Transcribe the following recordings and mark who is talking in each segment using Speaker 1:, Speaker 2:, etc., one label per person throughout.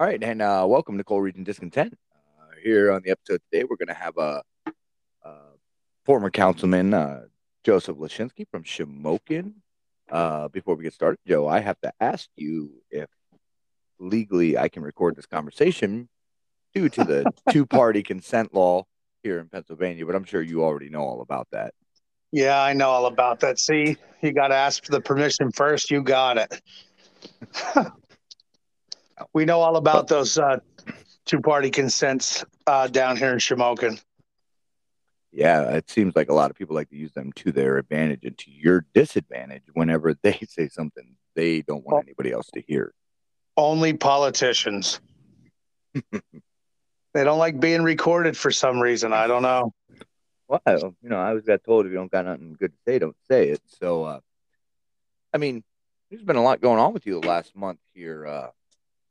Speaker 1: All right, and uh, welcome to Coal Region Discontent. Uh, here on the episode today, we're going to have a, a former councilman, uh, Joseph Leschinskie from Shamokin. Uh, before we get started, Joe, I have to ask you if legally I can record this conversation due to the two-party consent law here in Pennsylvania, but I'm sure you already know all about that.
Speaker 2: Yeah, I know all about that. See, you got to ask for the permission first. You got it. we know all about those uh, two-party consents uh, down here in Shamokin.
Speaker 1: Yeah, it seems like a lot of people like to use them to their advantage and to your disadvantage whenever they say something they don't want anybody else to hear.
Speaker 2: Only politicians. they don't like being recorded for some reason. I don't know.
Speaker 1: Well, you know, I always got told if you don't got nothing good to say, don't say it. So, uh, I mean, there's been a lot going on with you the last month here, uh,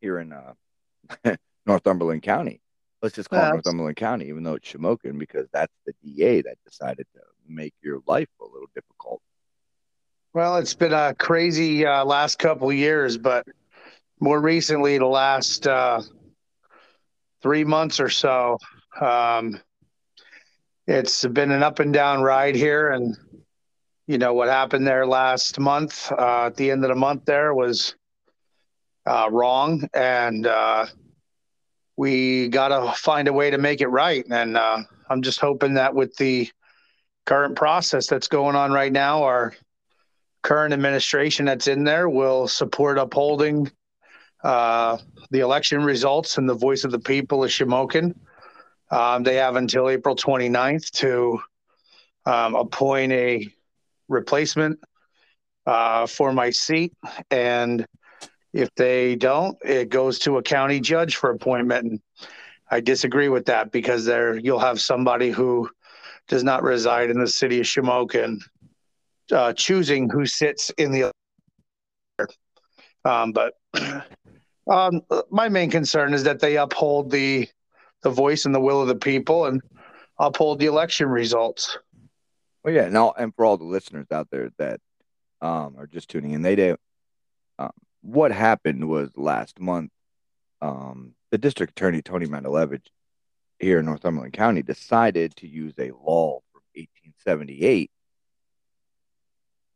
Speaker 1: here in uh, Northumberland County. Let's just call it Northumberland County, even though it's Shamokin, because that's the DA that decided to make your life a little difficult.
Speaker 2: Well, it's been a crazy uh, last couple years, but more recently, the last uh, three months or so, um, it's been an up and down ride here. And, you know, what happened there last month, uh, at the end of the month, there was uh, wrong. And uh, we got to find a way to make it right. And uh, I'm just hoping that with the current process that's going on right now, our current administration that's in there will support upholding uh, the election results and the voice of the people of Shamokin. Um, they have until April 29th to um, appoint a replacement uh, for my seat. And if they don't, it goes to a county judge for appointment. And I disagree with that because there you'll have somebody who does not reside in the city of Shamokin uh, choosing who sits in the. Um, but um, my main concern is that they uphold the the voice and the will of the people and uphold the election results.
Speaker 1: Well, yeah, now and for all the listeners out there that um, are just tuning in, they did. Um, what happened was last month, um, the district attorney Tony Matulewicz here in Northumberland County decided to use a law from 1878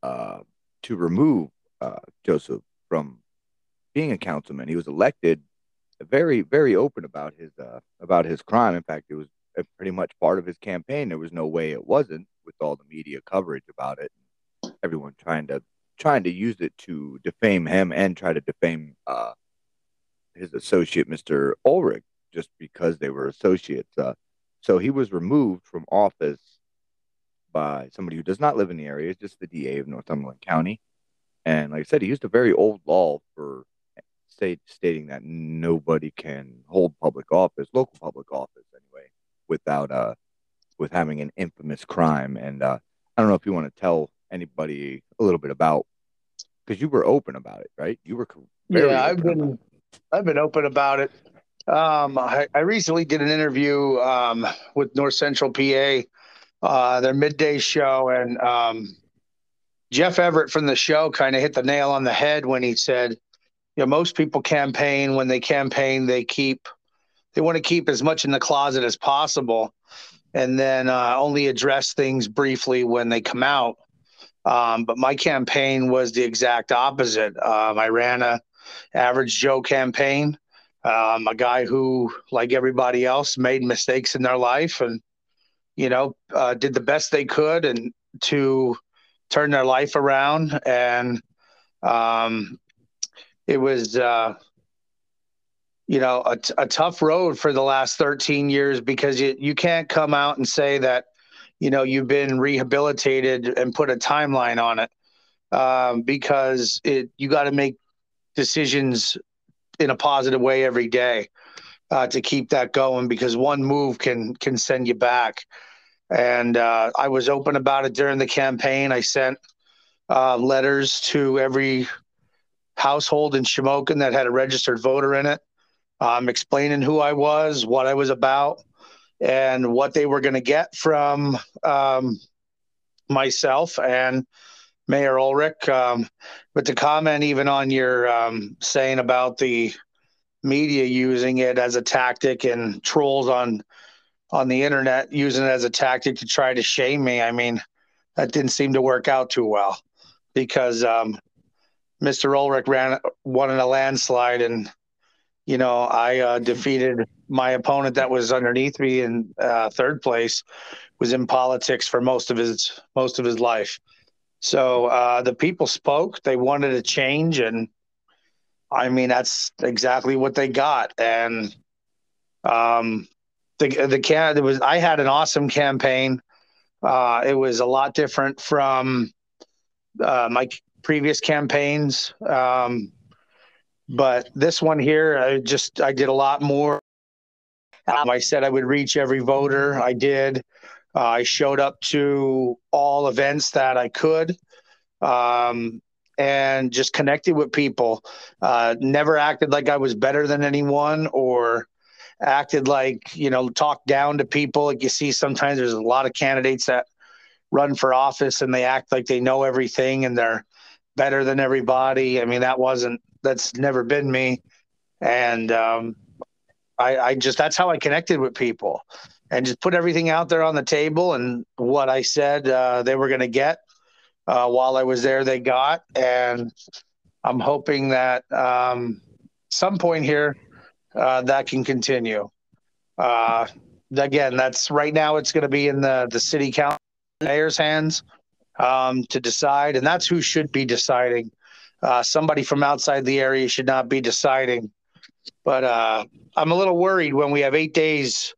Speaker 1: uh, to remove uh, Joseph from being a councilman. He was elected very, very open about his uh, about his crime. In fact, it was uh, pretty much part of his campaign. There was no way it wasn't with all the media coverage about it. Everyone trying to trying to use it to defame him and try to defame uh, his associate, Mr. Ulrich, just because they were associates. Uh, so he was removed from office by somebody who does not live in the area, just the DA of Northumberland County. And like I said, he used a very old law for state stating that nobody can hold public office, local public office anyway, without uh with having an infamous crime. And uh, I don't know if you want to tell anybody a little bit about because you were open about it, right? You were
Speaker 2: yeah, I've been I've been open about it. Um, I, I recently did an interview um, with North Central PA, uh, their midday show, and um, Jeff Everett from the show kind of hit the nail on the head when he said, you know, most people campaign when they campaign, they keep, they want to keep as much in the closet as possible, and then uh, only address things briefly when they come out. Um, but my campaign was the exact opposite. Um, I ran a average Joe campaign. Um, a guy who, like everybody else, made mistakes in their life and, you know, uh, did the best they could and to turn their life around. And um, it was, uh, you know, a, a tough road for the last 13 years because you, you can't come out and say that, you know, you've been rehabilitated and put a timeline on it um, because it you got to make decisions in a positive way every day uh, to keep that going because one move can can send you back. And uh, I was open about it during the campaign. I sent uh, letters to every household in Shamokin that had a registered voter in it, um, explaining who I was, what I was about, and what they were going to get from um, myself and Mayor Ulrich. Um, but to comment even on your um, saying about the media using it as a tactic and trolls on on the internet using it as a tactic to try to shame me. I mean, that didn't seem to work out too well because um, Mr. Ulrich ran won in a landslide, and you know I uh, defeated my opponent that was underneath me in uh, third place. Was in politics for most of his most of his life. So uh, the people spoke. They wanted a change, and I mean that's exactly what they got. And um, the the can was I had an awesome campaign. Uh, it was a lot different from uh, my previous campaigns, um, but this one here, I just I did a lot more. Um, I said I would reach every voter. I did. Uh, I showed up to all events that I could. Um, and just connected with people. Uh, never acted like I was better than anyone or acted like you know talked down to people like you see sometimes there's a lot of candidates that run for office and they act like they know everything and they're better than everybody i mean that wasn't that's never been me and um, I, I just that's how i connected with people and just put everything out there on the table and what i said uh, they were going to get uh, while i was there they got and i'm hoping that um, some point here uh, that can continue. Uh, again, that's right now. It's going to be in the the city council mayor's hands um, to decide, and that's who should be deciding. Uh, somebody from outside the area should not be deciding. But uh, I'm a little worried when we have eight days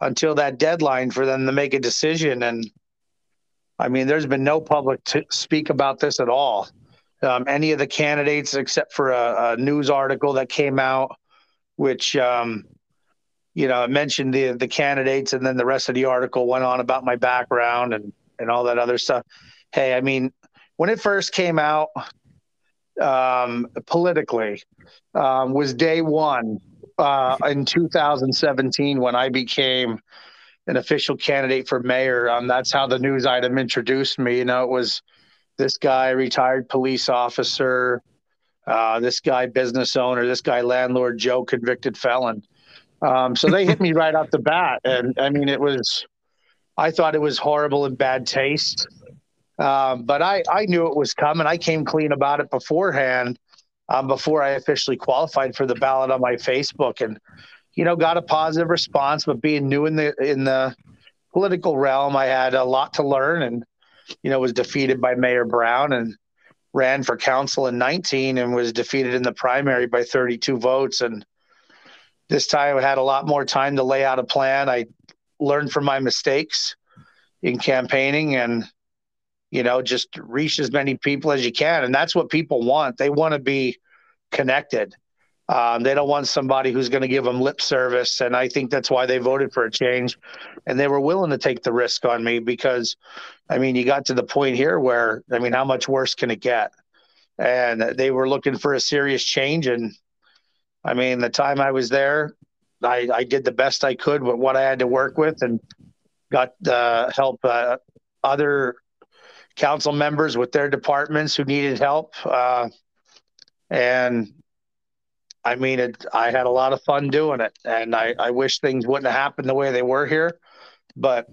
Speaker 2: until that deadline for them to make a decision. And I mean, there's been no public to speak about this at all. Um, any of the candidates, except for a, a news article that came out which um, you know mentioned the the candidates, and then the rest of the article went on about my background and and all that other stuff. Hey, I mean, when it first came out, um, politically, um, was day one uh, in 2017 when I became an official candidate for mayor. Um, that's how the news item introduced me. You know, it was this guy, retired police officer, uh, this guy business owner, this guy landlord, Joe convicted felon. Um, so they hit me right off the bat, and I mean it was, I thought it was horrible and bad taste, um, but I I knew it was coming. I came clean about it beforehand, um, before I officially qualified for the ballot on my Facebook, and you know got a positive response. But being new in the in the political realm, I had a lot to learn, and you know was defeated by Mayor Brown and ran for council in 19 and was defeated in the primary by 32 votes. And this time I had a lot more time to lay out a plan. I learned from my mistakes in campaigning and, you know, just reach as many people as you can. And that's what people want. They want to be connected. Um, they don't want somebody who's going to give them lip service. And I think that's why they voted for a change. And they were willing to take the risk on me because, I mean, you got to the point here where, I mean, how much worse can it get? And they were looking for a serious change. And I mean, the time I was there, I, I did the best I could with what I had to work with and got uh, help uh, other council members with their departments who needed help. Uh, and I mean, it, I had a lot of fun doing it, and I, I wish things wouldn't have happened the way they were here. But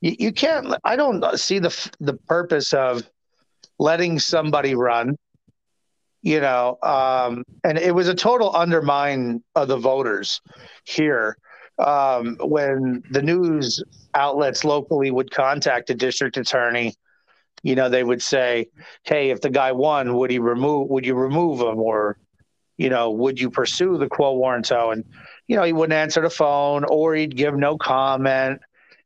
Speaker 2: you, you can't. I don't see the the purpose of letting somebody run. You know, um, and it was a total undermine of the voters here um, when the news outlets locally would contact the district attorney you know they would say hey if the guy won would he remove would you remove him or you know, would you pursue the quo warranto? And, you know, he wouldn't answer the phone or he'd give no comment.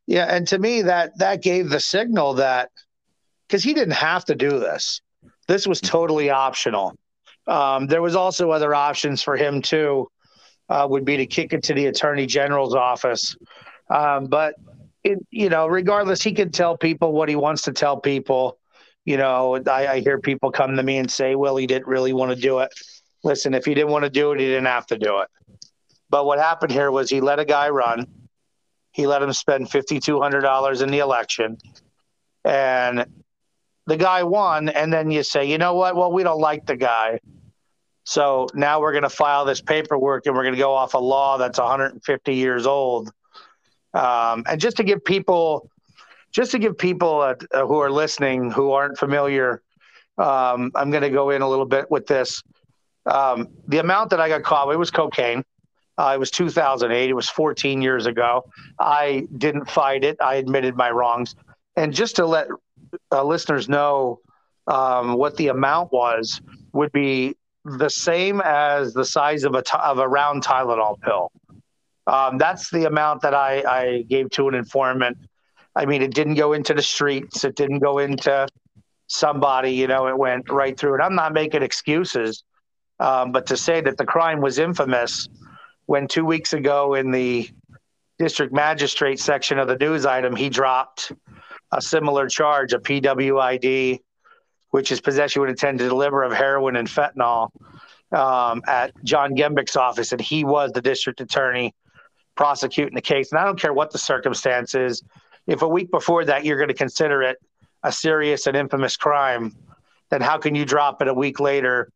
Speaker 2: Yeah. And to me, that that gave the signal that because he didn't have to do this. This was totally optional. Um, there was also other options for him too. Uh, would be to kick it to the attorney general's office, um, but it, you know, regardless, he can tell people what he wants to tell people. You know, I, I hear people come to me and say, "Well, he didn't really want to do it." listen, if he didn't want to do it, he didn't have to do it. But what happened here was he let a guy run. He let him spend $5,200 in the election. And the guy won. And then you say, you know what? Well, we don't like the guy. So now we're going to file this paperwork and we're going to go off a law that's 150 years old. Um, and just to give people, just to give people uh, uh, who are listening who aren't familiar, um, I'm going to go in a little bit with this. Um, the amount that I got caught with was cocaine. Uh, it was 2008. It was 14 years ago. I didn't fight it. I admitted my wrongs. And just to let uh, listeners know um, what the amount was, would be the same as the size of a t- of a round Tylenol pill. Um, that's the amount that I, I gave to an informant. I mean, it didn't go into the streets. It didn't go into somebody. You know, it went right through. And I'm not making excuses, um, but to say that the crime was infamous when two weeks ago in the district magistrate section of the news item he dropped a similar charge, a PWID, which is possession with intent to deliver of heroin and fentanyl um, at John Gembic's office, and he was the district attorney prosecuting the case. And I don't care what the circumstances. If a week before that you're going to consider it a serious and infamous crime, then how can you drop it a week later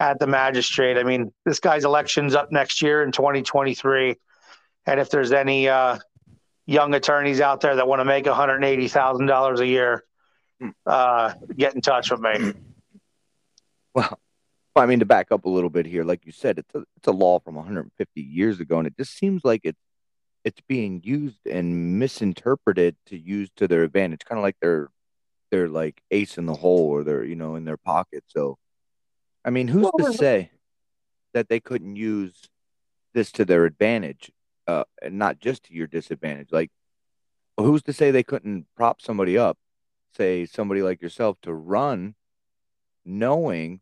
Speaker 2: at the magistrate? I mean, this guy's election's up next year in 2023, and if there's any uh, young attorneys out there that want to make $180,000 a year, uh, get in touch with me.
Speaker 1: Well, I mean, to back up a little bit here, like you said, it's a it's a law from 150 years ago, and it just seems like it's it's being used and misinterpreted to use to their advantage, kind of like they're they're like ace in the hole or they're you know in their pocket. So, I mean, who's well, to say that they couldn't use this to their advantage, uh, and not just to your disadvantage? Like, who's to say they couldn't prop somebody up say somebody like yourself to run knowing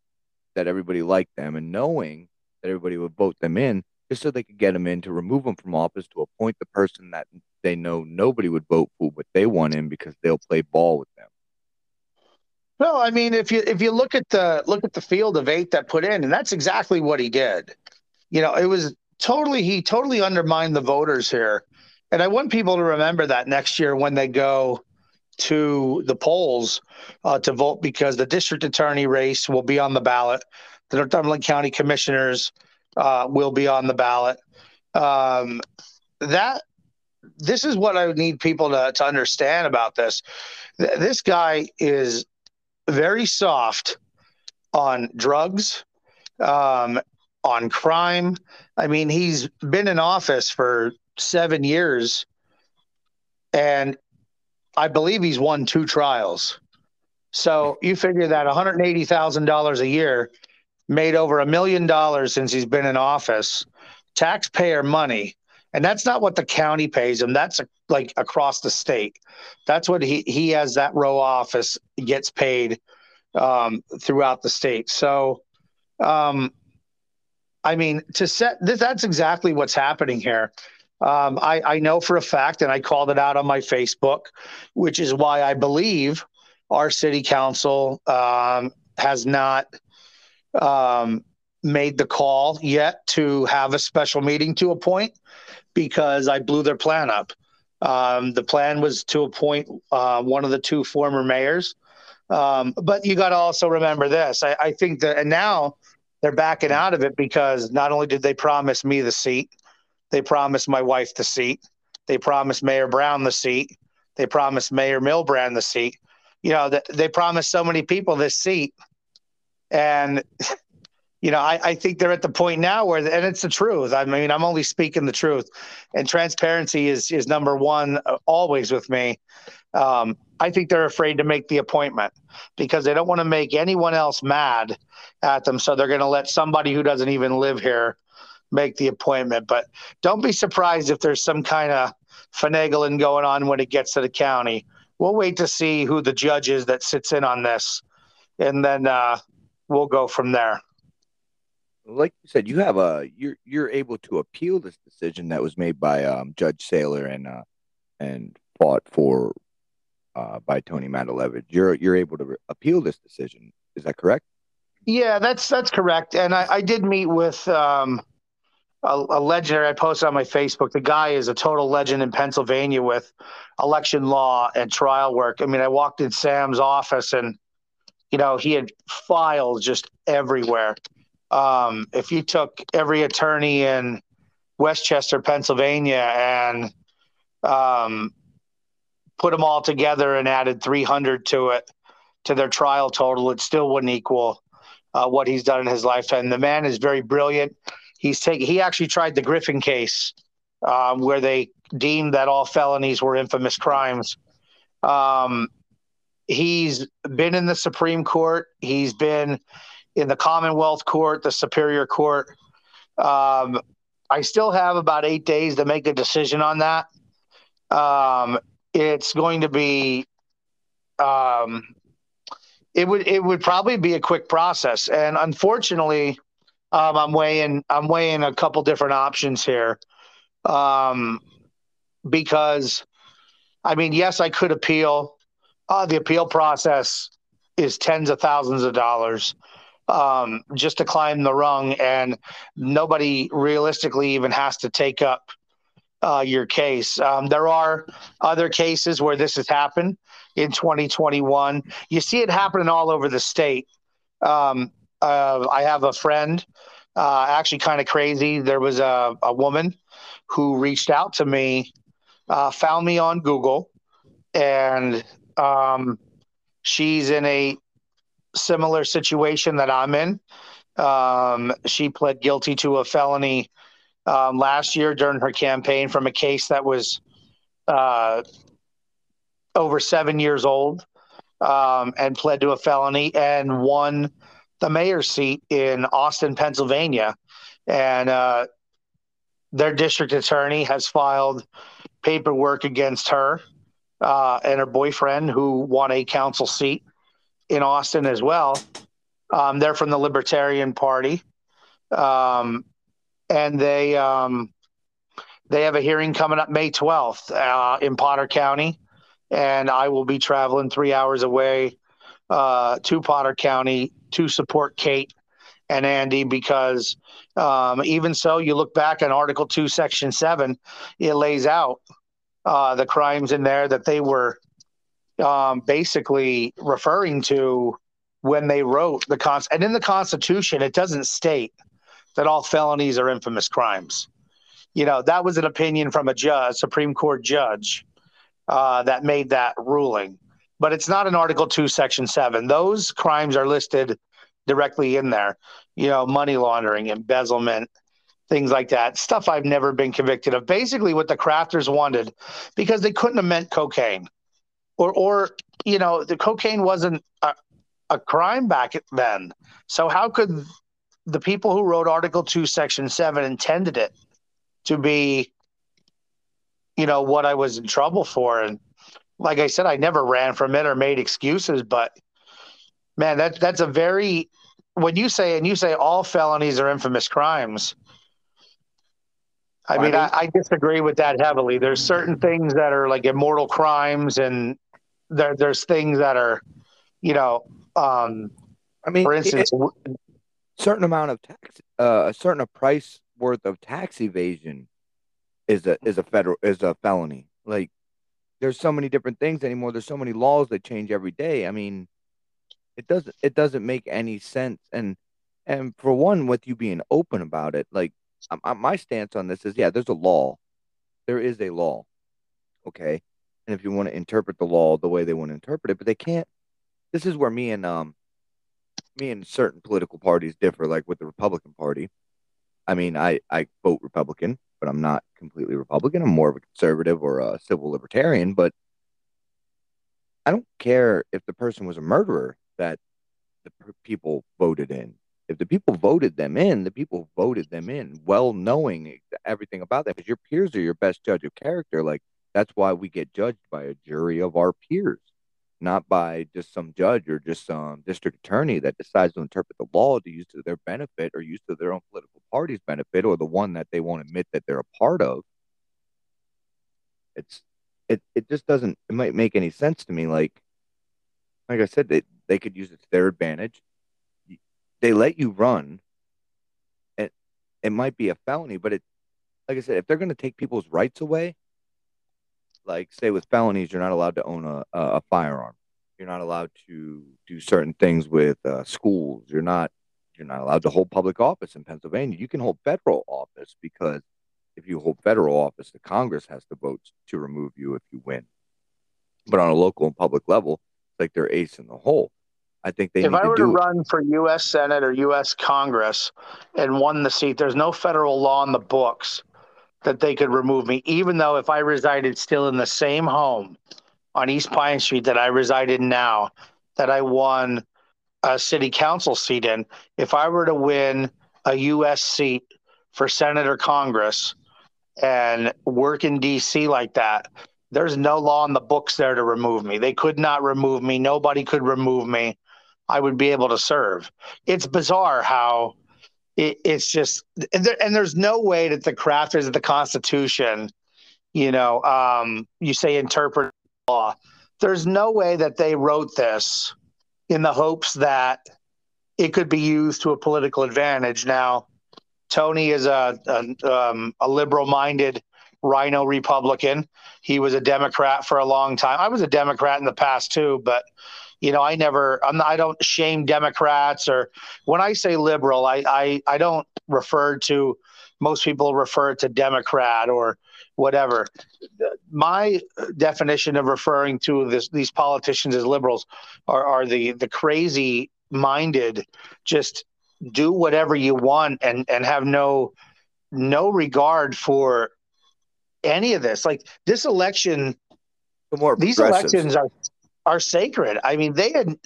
Speaker 1: that everybody liked them and knowing that everybody would vote them in just so they could get them in to remove them from office to appoint the person that they know nobody would vote for but they want in because they'll play ball with them.
Speaker 2: Well, i mean if you if you look at the look at the field of eight that put in and that's exactly what he did. You know it was totally he totally undermined the voters here. And i want people to remember that next year when they go to the polls uh, to vote because the district attorney race will be on the ballot. The Northumberland County Commissioners uh, will be on the ballot. Um, that this is what I need people to, to understand about this. Th- this guy is very soft on drugs, um, on crime. I mean, he's been in office for seven years and I believe he's won two trials. So you figure that $180,000 a year made over a million dollars since he's been in office, taxpayer money. And that's not what the county pays him. That's a, like across the state. That's what he, he has that row office gets paid um, throughout the state. So, um, I mean, to set this, that's exactly what's happening here. Um, I, I know for a fact, and I called it out on my Facebook, which is why I believe our city council um, has not um, made the call yet to have a special meeting to appoint because I blew their plan up. Um, the plan was to appoint uh, one of the two former mayors. Um, but you got to also remember this. I, I think that, and now they're backing out of it because not only did they promise me the seat, they promised my wife the seat. They promised Mayor Brown the seat. They promised Mayor Milbrand the seat. You know, they promised so many people this seat. And, you know, I, I think they're at the point now where, and it's the truth. I mean, I'm only speaking the truth. And transparency is, is number one uh, always with me. Um, I think they're afraid to make the appointment because they don't want to make anyone else mad at them. So they're going to let somebody who doesn't even live here make the appointment. But don't be surprised if there's some kind of finagling going on when it gets to the county. We'll wait to see who the judge is that sits in on this, and then uh, we'll go from there.
Speaker 1: Like you said, you have a you're you're able to appeal this decision that was made by um, Judge Saylor and uh, and fought for uh, by Tony Matulewicz. You're you're able to re- appeal this decision. Is that correct?
Speaker 2: Yeah, that's that's correct. And I, I did meet with um, a, a legendary. I posted on my Facebook. The guy is a total legend in Pennsylvania with election law and trial work. I mean, I walked in Sam's office and, you know, he had files just everywhere. um, if you took every attorney in West Chester, Pennsylvania, and um, put them all together and added 300 to it to their trial total, it still wouldn't equal uh, what he's done in his lifetime. The man is very brilliant. He's taking. He actually tried the Griffin case, um, where they deemed that all felonies were infamous crimes. Um, he's been in the Supreme Court. He's been in the Commonwealth Court, the Superior Court. Um, I still have about eight days to make a decision on that. Um, it's going to be, um, it would it would probably be a quick process, and unfortunately, um, I'm weighing I'm weighing a couple different options here, um, because, I mean, yes, I could appeal. Uh, the appeal process is tens of thousands of dollars um, just to climb the rung, and nobody realistically even has to take up uh, your case. Um, there are other cases where this has happened in 2021. You see it happening all over the state. Um, uh, I have a friend, uh, actually kind of crazy. There was a, a woman who reached out to me, uh, found me on Google, and um, she's in a similar situation that I'm in. Um, she pled guilty to a felony um, last year during her campaign from a case that was uh, over seven years old um, and pled to a felony and won the mayor's seat in Austin, Pennsylvania. And uh, their district attorney has filed paperwork against her uh, and her boyfriend, who won a council seat in Austin as well. Um, they're from the Libertarian Party, um, and they um, they have a hearing coming up May twelfth uh, in Potter County, and I will be traveling three hours away uh, to Potter County to support Kate and Andy because um, even so, you look back on Article Two, Section Seven, it lays out uh, the crimes in there that they were um, basically referring to when they wrote the cons and in the Constitution, it doesn't state that all felonies are infamous crimes. You know, that was an opinion from a judge, Supreme Court judge, uh, that made that ruling. But it's not in Article 2, Section 7. Those crimes are listed directly in there. You know, money laundering, embezzlement, things like that. Stuff I've never been convicted of. Basically, what the crafters wanted, because they couldn't have meant cocaine or or you know the cocaine wasn't a, a crime back then so how could the people who wrote article 2 section 7 intended it to be you know what i was in trouble for and like i said i never ran from it or made excuses but man that that's a very when you say and you say all felonies are infamous crimes I mean, I, I, disagree with that heavily. There's certain things that are like immortal crimes, and there there's things that are, you know, um,
Speaker 1: I mean,
Speaker 2: for instance,
Speaker 1: it, certain amount of tax, uh, a certain price worth of tax evasion is a is a federal is a felony. Like, there's so many different things anymore. There's so many laws that change every day. I mean, it doesn't it doesn't make any sense. And and for one, with you being open about it, like my stance on this is, yeah, there's a law. There is a law. Okay and if you want to interpret the law the way they want to interpret it, but they can't. This is where me and um, me and certain political parties differ. Like with the Republican Party, I mean, I I vote Republican, but I'm not completely Republican. I'm more of a conservative or a civil libertarian. But I don't care if the person was a murderer that the people voted in. If the people voted them in, the people voted them in, well knowing everything about them, because your peers are your best judge of character. Like that's why we get judged by a jury of our peers, not by just some judge or just some district attorney that decides to interpret the law to use to their benefit or use to their own political party's benefit or the one that they won't admit that they're a part of. It's it it just doesn't it might make any sense to me. Like like I said, they they could use it to their advantage. They let you run. It it might be a felony, but it like I said, if they're going to take people's rights away, like say with felonies, you're not allowed to own a, a firearm. You're not allowed to do certain things with uh, schools. You're not you're not allowed to hold public office in Pennsylvania. You can hold federal office because if you hold federal office, the Congress has to vote to remove you if you win. But on a local and public level, it's like they're ace in the hole. I think they.
Speaker 2: If I
Speaker 1: to
Speaker 2: were to
Speaker 1: it.
Speaker 2: run for U.S. Senate or U.S. Congress and won the seat, there's no federal law in the books that they could remove me, even though if I resided still in the same home on East Pine Street that I reside in now, that I won a city council seat in, if I were to win a U.S. seat for Senate or Congress and work in D.C. like that, there's no law in the books there to remove me. They could not remove me. Nobody could remove me. I would be able to serve. It's bizarre how it, it's just, and, there, and, there's no way that the crafters of the Constitution, you know, um, you say interpret law. There's no way that they wrote this in the hopes that it could be used to a political advantage. Now, Tony is a a, um, a liberal-minded RINO Republican. He was a Democrat for a long time. I was a Democrat in the past too, but you know, I never, I'm not, I don't shame Democrats or when I say liberal, I, I, I don't refer to, most people refer to Democrat or whatever. My definition of referring to this, these politicians as liberals are, are the, the crazy minded, just do whatever you want and, and have no, no regard for any of this. Like this election,
Speaker 1: the more
Speaker 2: these elections are are sacred. I mean, they had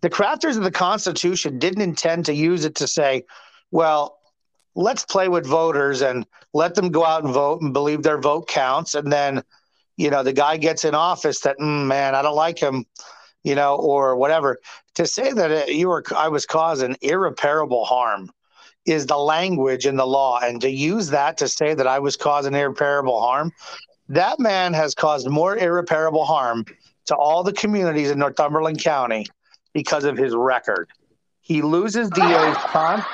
Speaker 2: the crafters of the Constitution didn't intend to use it to say, well, let's play with voters and let them go out and vote and believe their vote counts. And then, you know, the guy gets in office that, mm, man, I don't like him, you know, or whatever. To say that you were, I was causing irreparable harm is the language in the law. And to use that to say that I was causing irreparable harm, that man has caused more irreparable harm to all the communities in Northumberland County because of his record. He loses DAs con-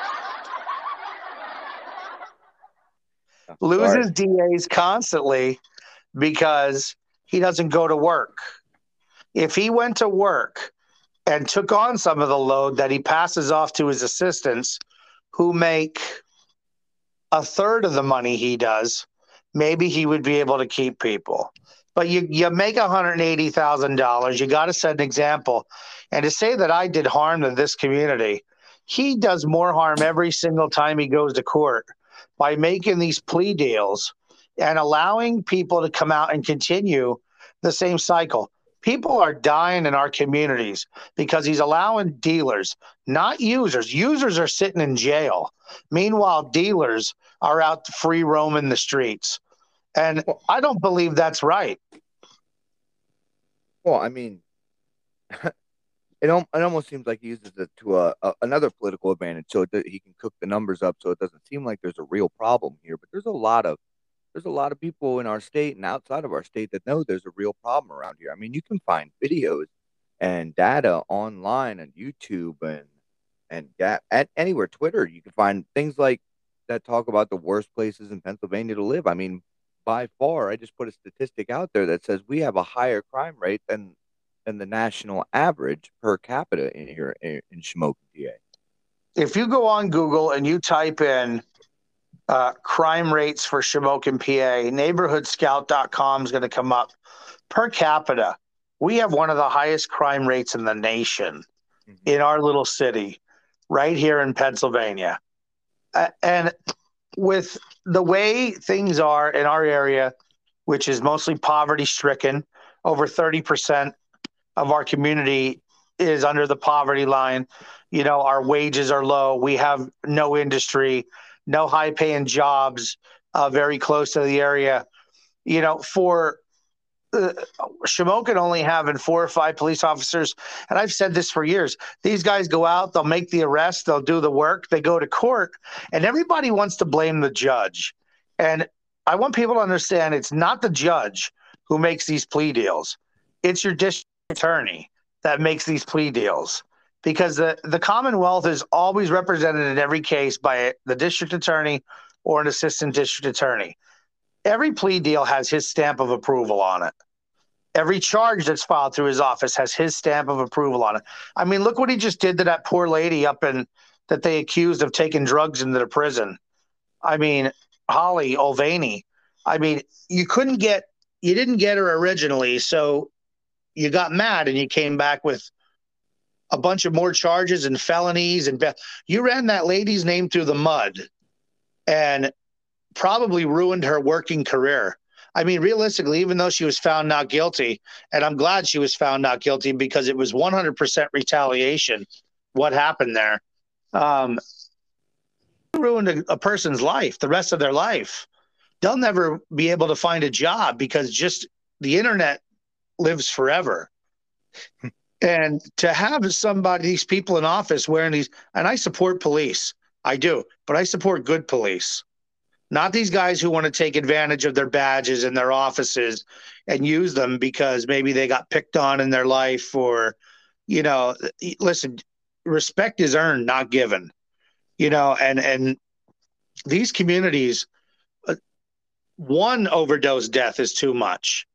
Speaker 2: loses DAs constantly because he doesn't go to work. If he went to work and took on some of the load that he passes off to his assistants who make a third of the money he does, maybe he would be able to keep people but you you make $180,000. You got to set an example. And to say that I did harm to this community, he does more harm every single time he goes to court by making these plea deals and allowing people to come out and continue the same cycle. People are dying in our communities because he's allowing dealers, not users. Users are sitting in jail. Meanwhile, dealers are out free roaming the streets. And I don't believe that's right.
Speaker 1: Well, I mean, it, it almost seems like he uses it to a, a another political advantage, so that he can cook the numbers up, so it doesn't seem like there's a real problem here. But there's a lot of there's a lot of people in our state and outside of our state that know there's a real problem around here. I mean, you can find videos and data online on YouTube and and at anywhere Twitter. You can find things like that talk about the worst places in Pennsylvania to live. I mean, by far, I just put a statistic out there that says we have a higher crime rate than than the national average per capita in here in, in Shamokin, PA.
Speaker 2: If you go on Google and you type in uh, crime rates for Shamokin, PA, neighborhoodscout.com is going to come up. Per capita, we have one of the highest crime rates in the nation mm-hmm. in our little city right here in Pennsylvania. Uh, and with the way things are in our area, which is mostly poverty stricken, over 30% of our community is under the poverty line. You know, our wages are low. We have no industry, no high paying jobs uh, very close to the area. You know, for uh, Shamokin only having four or five police officers, and I've said this for years. These guys go out, they'll make the arrest, they'll do the work, they go to court, and everybody wants to blame the judge. And I want people to understand it's not the judge who makes these plea deals; it's your district attorney that makes these plea deals. Because the, the Commonwealth is always represented in every case by the district attorney or an assistant district attorney every plea deal has his stamp of approval on it. Every charge that's filed through his office has his stamp of approval on it. I mean, look what he just did to that poor lady up in that they accused of taking drugs into the prison. I mean, Holly Olvaney. I mean, you couldn't get, you didn't get her originally, so you got mad and you came back with a bunch of more charges and felonies and you ran that lady's name through the mud and probably ruined her working career. I mean, realistically, even though she was found not guilty, and I'm glad she was found not guilty because it was 100% retaliation. What happened there? Um, ruined a, a person's life, the rest of their life. They'll never be able to find a job because just the internet lives forever. and to have somebody, these people in office wearing these, and I support police, I do, but I support good police not these guys who want to take advantage of their badges and their offices and use them because maybe they got picked on in their life or you know listen respect is earned not given you know and and these communities uh, one overdose death is too much.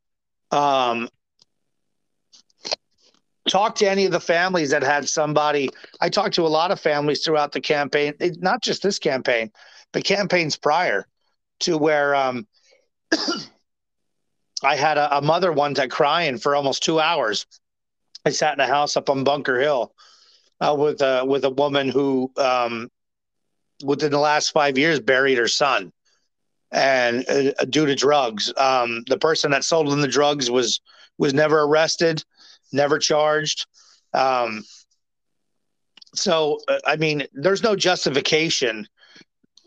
Speaker 2: Um talk to any of the families that had somebody. I talked to a lot of families throughout the campaign not just this campaign but campaigns prior to where um, I had a, a, mother one time crying for almost two hours. I sat in a house up on Bunker Hill uh, with a with a woman who, um, within the last five years, buried her son, and uh, due to drugs. Um, the person that sold them the drugs was was never arrested, never charged. Um, so, uh, I mean, there's no justification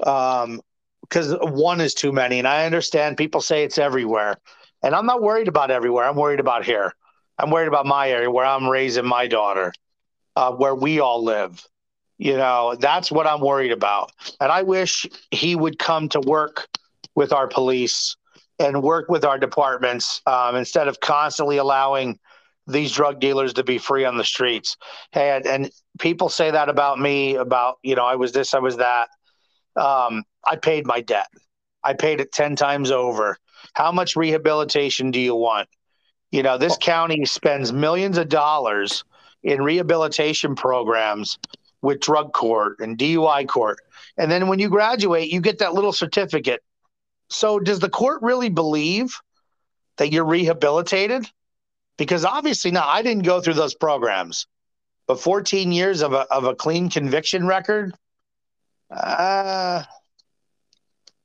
Speaker 2: um, because one is too many. And I understand people say it's everywhere. And I'm not worried about everywhere. I'm worried about here. I'm worried about my area where I'm raising my daughter, uh, where we all live. You know, that's what I'm worried about. And I wish he would come to work with our police and work with our departments um, instead of constantly allowing these drug dealers to be free on the streets. And, and people say that about me, about, you know, I was this, I was that. Um, I paid my debt. I paid it 10 times over. How much rehabilitation do you want? You know, this county spends millions of dollars in rehabilitation programs with drug court and DUI court. And then when you graduate, you get that little certificate. So, does the court really believe that you're rehabilitated? Because obviously, not. I didn't go through those programs, but 14 years of a, of a clean conviction record. Uh,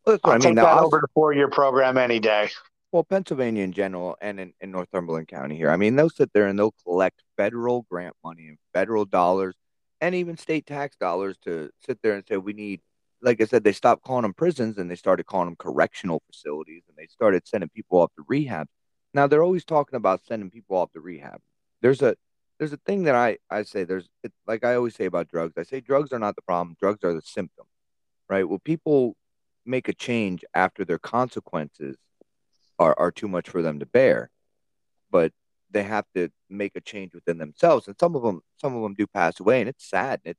Speaker 2: well, I'll I mean. Take that over the four-year program any day.
Speaker 1: Well, Pennsylvania in general, and in, in Northumberland County here, I mean, they'll sit there and they'll collect federal grant money and federal dollars, and even state tax dollars to sit there and say we need. Like I said, they stopped calling them prisons and they started calling them correctional facilities, and they started sending people off to rehab. Now they're always talking about sending people off to rehab. There's a there's a thing that I I say there's it, like I always say about drugs. I say drugs are not the problem. Drugs are the symptom, right? Well, people make a change after their consequences are, are too much for them to bear. But they have to make a change within themselves. And some of them, some of them do pass away, and it's sad. It,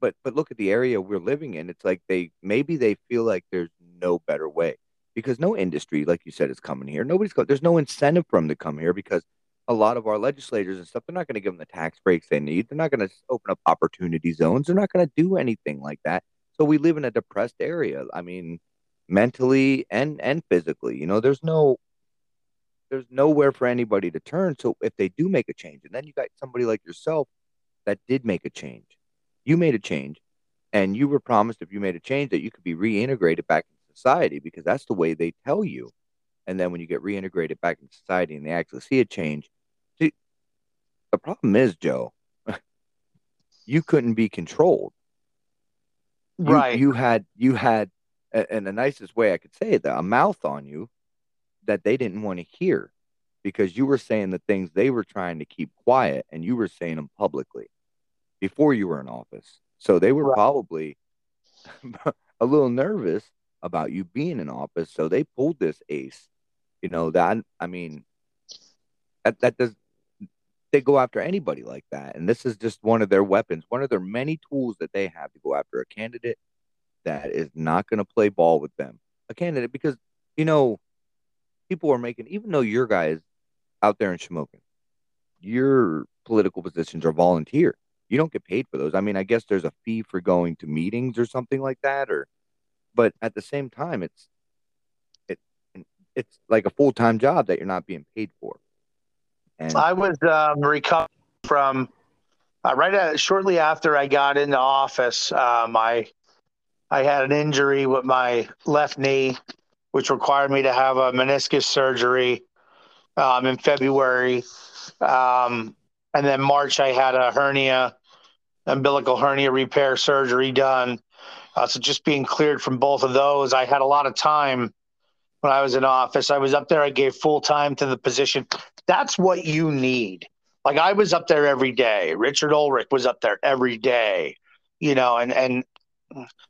Speaker 1: but but look at the area we're living in. It's like they maybe they feel like there's no better way because no industry, like you said, is coming here. Nobody's go, there's no incentive for them to come here because a lot of our legislators and stuff, they're not going to give them the tax breaks they need. They're not going to open up opportunity zones. They're not going to do anything like that. So we live in a depressed area. I mean, mentally and and physically. You know, there's no there's nowhere for anybody to turn. So if they do make a change, and then you got somebody like yourself that did make a change, you made a change, and you were promised if you made a change that you could be reintegrated back in society because that's the way they tell you. And then when you get reintegrated back in society and they actually see a change, the problem is, Joe, you couldn't be controlled. You,
Speaker 2: right.
Speaker 1: You had you had in the nicest way I could say it, a mouth on you that they didn't want to hear because you were saying the things they were trying to keep quiet and you were saying them publicly before you were in office. So they were right. probably a little nervous about you being in office. So they pulled this ace. You know, that I mean that that does they go after anybody like that. And this is just one of their weapons, one of their many tools that they have to go after a candidate that is not going to play ball with them, a candidate, because, you know, people are making, even though your guys out there in Shamokin, your political positions are volunteer. you don't get paid for those. I mean, I guess there's a fee for going to meetings or something like that, or but at the same time, it's it it's like a full time job that you're not being paid for.
Speaker 2: And I was um, recovering from uh, right at, shortly after I got into office. Um, I I had an injury with my left knee, which required me to have a meniscus surgery um, in February. Um, and then March, I had a hernia, umbilical hernia repair surgery done. Uh, so just being cleared from both of those, I had a lot of time when I was in office. I was up there. I gave full time to the position. That's what you need. Like I was up there every day. Richard Ulrich was up there every day. You know, and and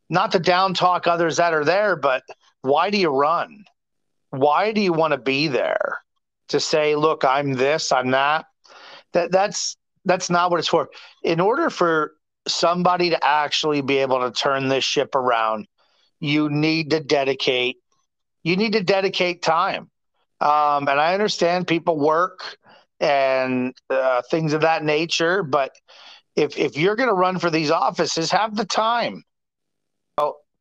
Speaker 2: not to down talk others that are there, but why do you run? Why do you want to be there? To say, look, I'm this, I'm that. That that's that's not what it's for. In order for somebody to actually be able to turn this ship around, you need to dedicate you need to dedicate time. Um, and I understand people work and uh, things of that nature, but if if you're going to run for these offices, have the time.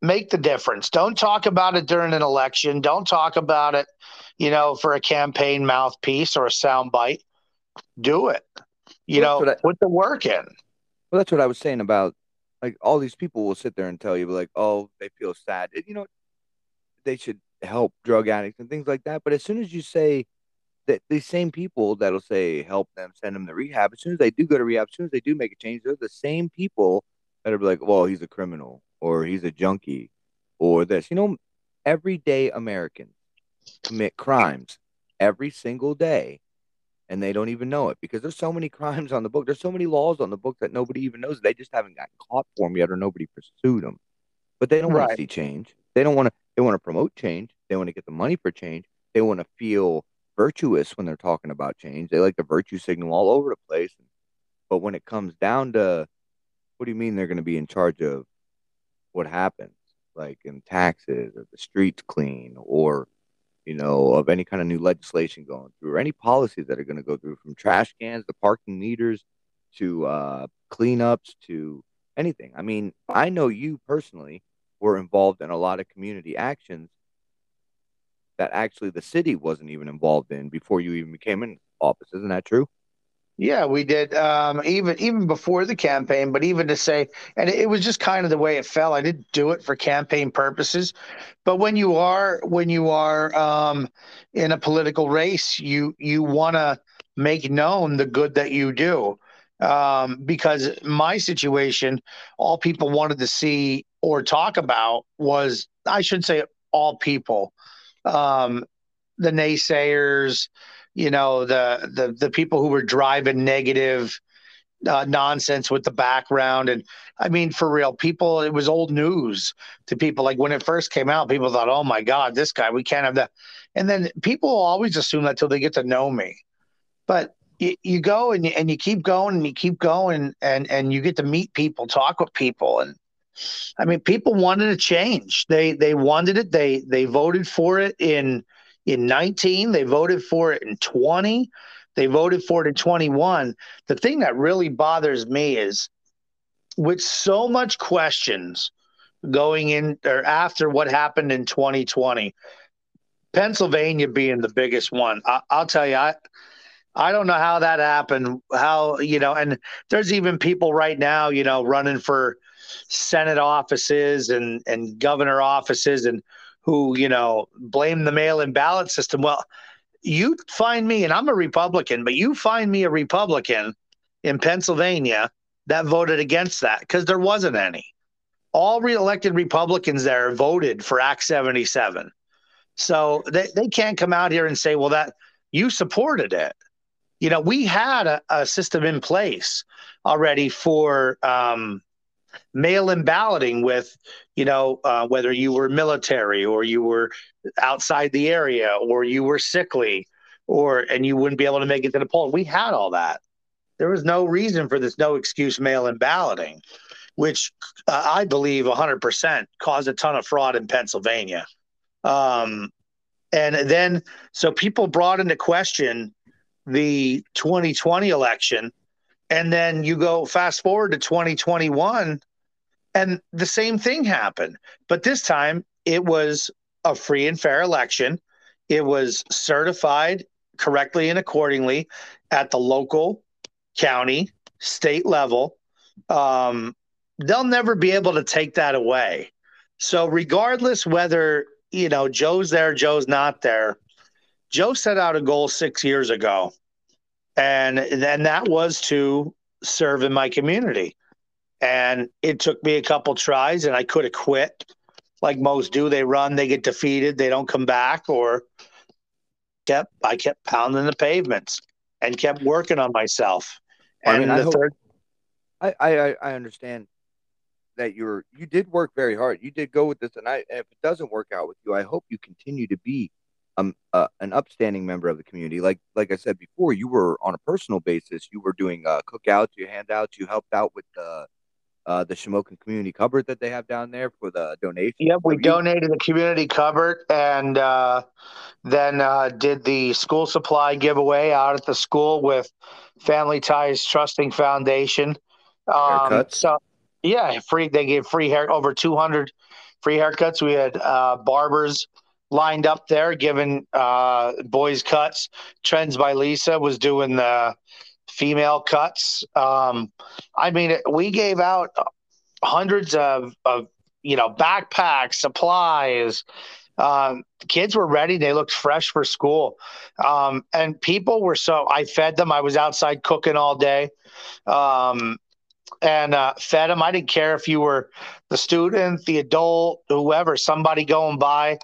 Speaker 2: make the difference. Don't talk about it during an election. Don't talk about it, you know, for a campaign mouthpiece or a soundbite. Do it. You well, know, I, put the work in.
Speaker 1: Well, that's what I was saying about like all these people will sit there and tell you like, oh, they feel sad. You know, they should help drug addicts and things like that. But as soon as you say that these same people that'll say help them, send them to rehab, as soon as they do go to rehab, as soon as they do make a change, they're the same people that are like, well, he's a criminal or he's a junkie or this. You know, everyday Americans commit crimes every single day and they don't even know it because there's so many crimes on the book. There's so many laws on the book that nobody even knows. They just haven't gotten caught for them yet, or nobody pursued them. But they don't right. want to see change. They don't want to. They want to promote change. They want to get the money for change. They want to feel virtuous when they're talking about change. They like the virtue signal all over the place. But when it comes down to, what do you mean they're going to be in charge of what happens, like in taxes or the streets clean or you know, of any kind of new legislation going through or any policies that are going to go through from trash cans to parking meters to uh, cleanups to anything. I mean, I know you personally were involved in a lot of community actions that actually the city wasn't even involved in before you even became in office. Isn't that true?
Speaker 2: Yeah, we did. Um, even even before the campaign, but even to say, and it was just kind of the way it fell. I didn't do it for campaign purposes, but when you are when you are um, in a political race, you you want to make known the good that you do. Um, because my situation, all people wanted to see or talk about was, I should say, all people, um, the naysayers, you know the the the people who were driving negative uh, nonsense with the background. And i mean for real people it was old news to people. Like when it first came out people thought oh my god this guy we can't have that. And then people always assume that till they get to know me. But you, go and you, and you keep going and you keep going and and you get to meet people talk with people. And i mean people wanted a change they they wanted it they they voted for it in in 19. They voted for it in 20. They voted for it in 21. The thing that really bothers me is with so much questions going in or after what happened in 2020, Pennsylvania being the biggest one. I, will tell you, I I don't know how that happened. How you know, and there's even people right now, you know, running for Senate offices and and governor offices, and who, you know, blame the mail in ballot system. Well, you find me, and I'm a Republican, but you find me a Republican in Pennsylvania that voted against that because there wasn't any. All reelected Republicans there voted for Act 77. So they, they can't come out here and say, well, that you supported it. You know, we had a, a system in place already for um, mail-in balloting with you know uh, whether you were military or you were outside the area or you were sickly or and you wouldn't be able to make it to the poll we had all that. There was no reason for this no excuse mail-in balloting which uh, i believe 100% caused a ton of fraud in pennsylvania. Um, and then so people brought into question the 2020 election And then you go fast forward to 2021, and the same thing happened. But this time it was a free and fair election. It was certified correctly and accordingly at the local, county, state level. Um, they'll never be able to take that away. So, regardless whether you know Joe's there, Joe's not there, Joe set out a goal six years ago, and then that was to serve in my community. And it took me a couple tries, and I could have quit, like most do. They run, they get defeated, they don't come back, or kept I kept pounding the pavements and kept working on myself. And I mean, I, hope, third...
Speaker 1: I, I I understand that you're you did work very hard. You did go with this, and I if it doesn't work out with you, I hope you continue to be um uh, an upstanding member of the community. Like like I said before, you were on a personal basis. You were doing uh, cookouts, you handouts, you helped out with the uh, the Shamokin community cupboard that they have down there for the donation.
Speaker 2: Yep, we donated the community cupboard and uh, then uh, did the school supply giveaway out at the school with Family Ties Trusting Foundation. Um, so yeah, free. They gave free hair over 200 free haircuts. We had uh, barbers lined up there giving uh, boys cuts. Trends by Lisa was doing the female cuts. Um, I mean, we gave out hundreds of, of you know backpacks, supplies. Um, kids were ready; they looked fresh for school, um, and people were so. I fed them. I was outside cooking all day, um, and uh, fed them. I didn't care if you were the student, the adult, whoever, somebody going by.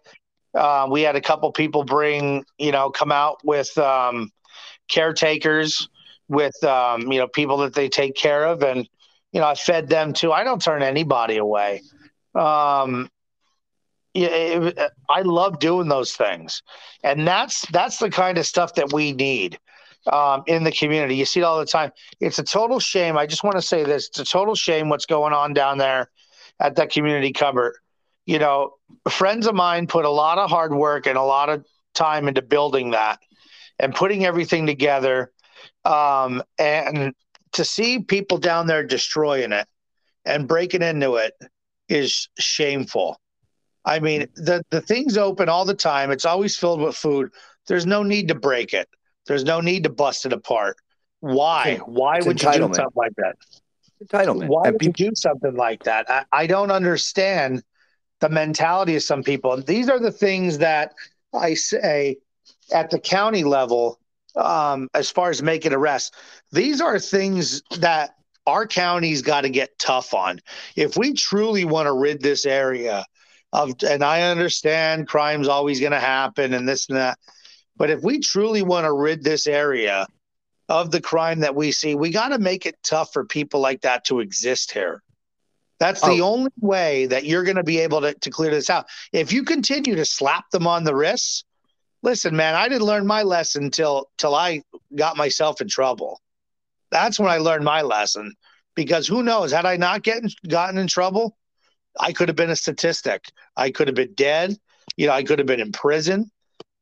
Speaker 2: Uh, we had a couple people bring, you know, come out with um, caretakers with um, you know people that they take care of, and you know I fed them too. I don't turn anybody away. Um, yeah, it, I love doing those things, and that's that's the kind of stuff that we need um, in the community. You see it all the time. It's a total shame. I just want to say this: it's a total shame what's going on down there at that community cupboard. You know, friends of mine put a lot of hard work and a lot of time into building that and putting everything together um, and to see people down there destroying it and breaking into it is shameful. I mean, the, the thing's open all the time. It's always filled with food. There's no need to break it. There's no need to bust it apart. Why? Why it's would you do something like that?
Speaker 1: Entitlement.
Speaker 2: Why and would people- you do something like that? I, I don't understand the mentality of some people. And these are the things that I say at the county level um, as far as making arrests. These are things that our county's got to get tough on. If we truly want to rid this area of, and I understand crime's always going to happen and this and that, but if we truly want to rid this area of the crime that we see, we got to make it tough for people like that to exist here. That's the oh. only way that you're going to be able to, to clear this out. If you continue to slap them on the wrists, listen, man, I didn't learn my lesson till till I got myself in trouble. That's when I learned my lesson. Because who knows, had I not getting gotten in trouble, I could have been a statistic. I could have been dead. You know, I could have been in prison.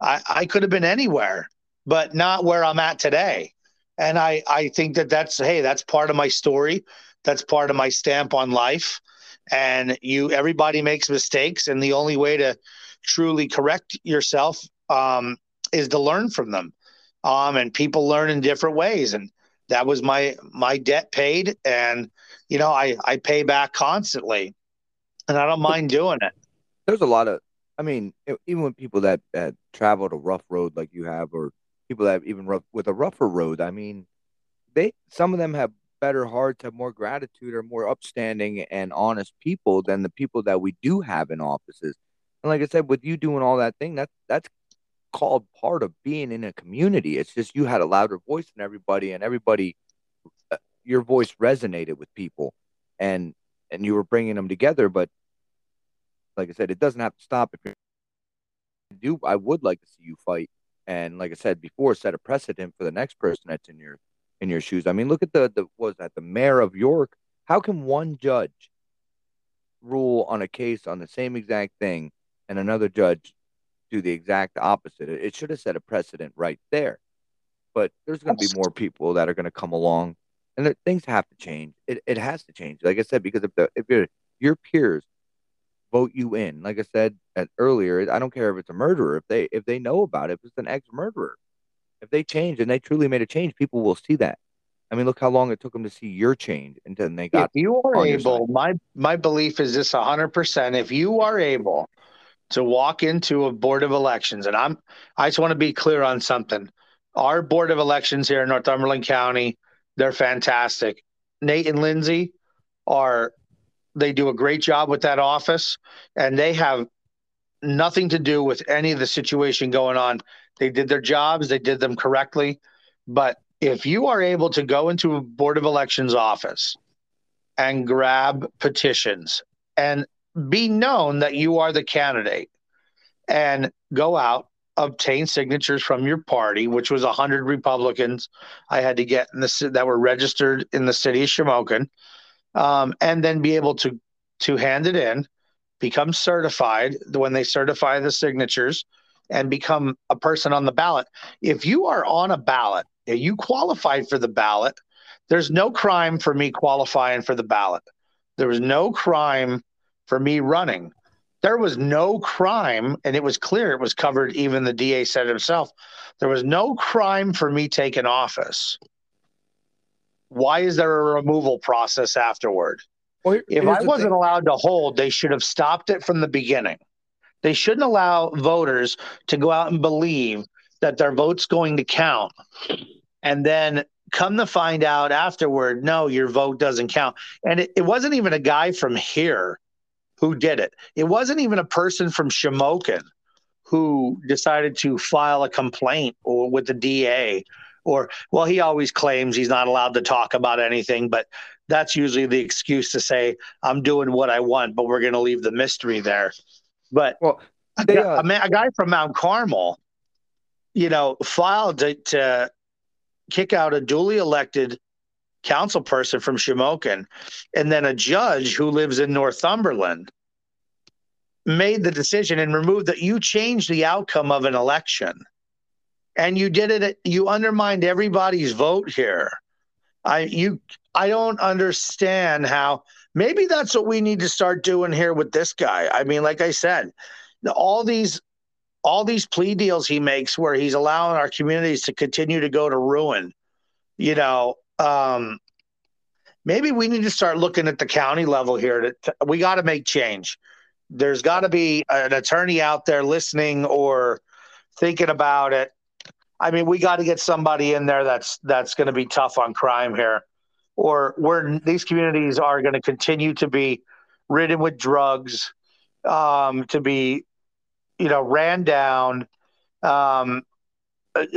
Speaker 2: I, I could have been anywhere, but not where I'm at today. And I, I think that that's hey, that's part of my story. That's part of my stamp on life. And you, everybody makes mistakes, and the only way to truly correct yourself um, is to learn from them. Um, and people learn in different ways. And that was my my debt paid, and you know I I pay back constantly, and I don't mind doing it.
Speaker 1: There's a lot of, I mean, even when people that that traveled a rough road like you have, or people that even rough with a rougher road, I mean, they some of them have better hearts, have more gratitude, are more upstanding and honest people than the people that we do have in offices. And like I said, with you doing all that thing, that's that's called part of being in a community. It's just you had a louder voice than everybody, and everybody, uh, your voice resonated with people, and and you were bringing them together. But like I said, it doesn't have to stop. If you do, I would like to see you fight, and like I said before, set a precedent for the next person that's in your in your shoes. I mean, look at the the was that the mayor of York? How can one judge rule on a case on the same exact thing, and another judge do the exact opposite. It, should have set a precedent right there. But there's going to be more people that are going to come along and things have to change. It, it has to change, like I said, because if the if your your peers vote you in, like I said earlier, I don't care if it's a murderer. If they if they know about it, if it's an ex murderer, if they change and they truly made a change, people will see that. I mean, look how long it took them to see your change, and then they got.
Speaker 2: If you are able, my my belief is this: hundred percent. If you are able to walk into a board of elections, and I'm, I just want to be clear on something. Our board of elections here in Northumberland County, they're fantastic. Nate and Lindsay are, they do a great job with that office, and they have nothing to do with any of the situation going on. They did their jobs, they did them correctly. But if you are able to go into a board of elections office and grab petitions and be known that you are the candidate and go out obtain signatures from your party which was 100 republicans i had to get in the that were registered in the city of shamokin um, and then be able to to hand it in become certified when they certify the signatures and become a person on the ballot if you are on a ballot you qualified for the ballot there's no crime for me qualifying for the ballot there was no crime for me running. There was no crime, and it was clear it was covered. Even the DA said himself, there was no crime for me taking office. Why is there a removal process afterward? Well, if I wasn't allowed to hold, they should have stopped it from the beginning. They shouldn't allow voters to go out and believe that their vote's going to count and then come to find out afterward, no, your vote doesn't count. And it, it wasn't even a guy from here who did it. It wasn't even a person from Shamokin who decided to file a complaint or with the DA or well he always claims he's not allowed to talk about anything but that's usually the excuse to say I'm doing what I want but we're going to leave the mystery there. But well they, uh, a, man, a guy from Mount Carmel you know filed to, to kick out a duly elected council person from Shamokin, and then a judge who lives in Northumberland made the decision and removed that you changed the outcome of an election. And you did it, you undermined everybody's vote here. I you I don't understand how maybe that's what we need to start doing here with this guy. I mean, like I said, all these all these plea deals he makes where he's allowing our communities to continue to go to ruin. You know, um, maybe we need to start looking at the county level here. To, to we got to make change. There's got to be an attorney out there listening or thinking about it. I mean, we got to get somebody in there that's that's going to be tough on crime here, or where these communities are going to continue to be ridden with drugs, um, to be, you know, ran down, um,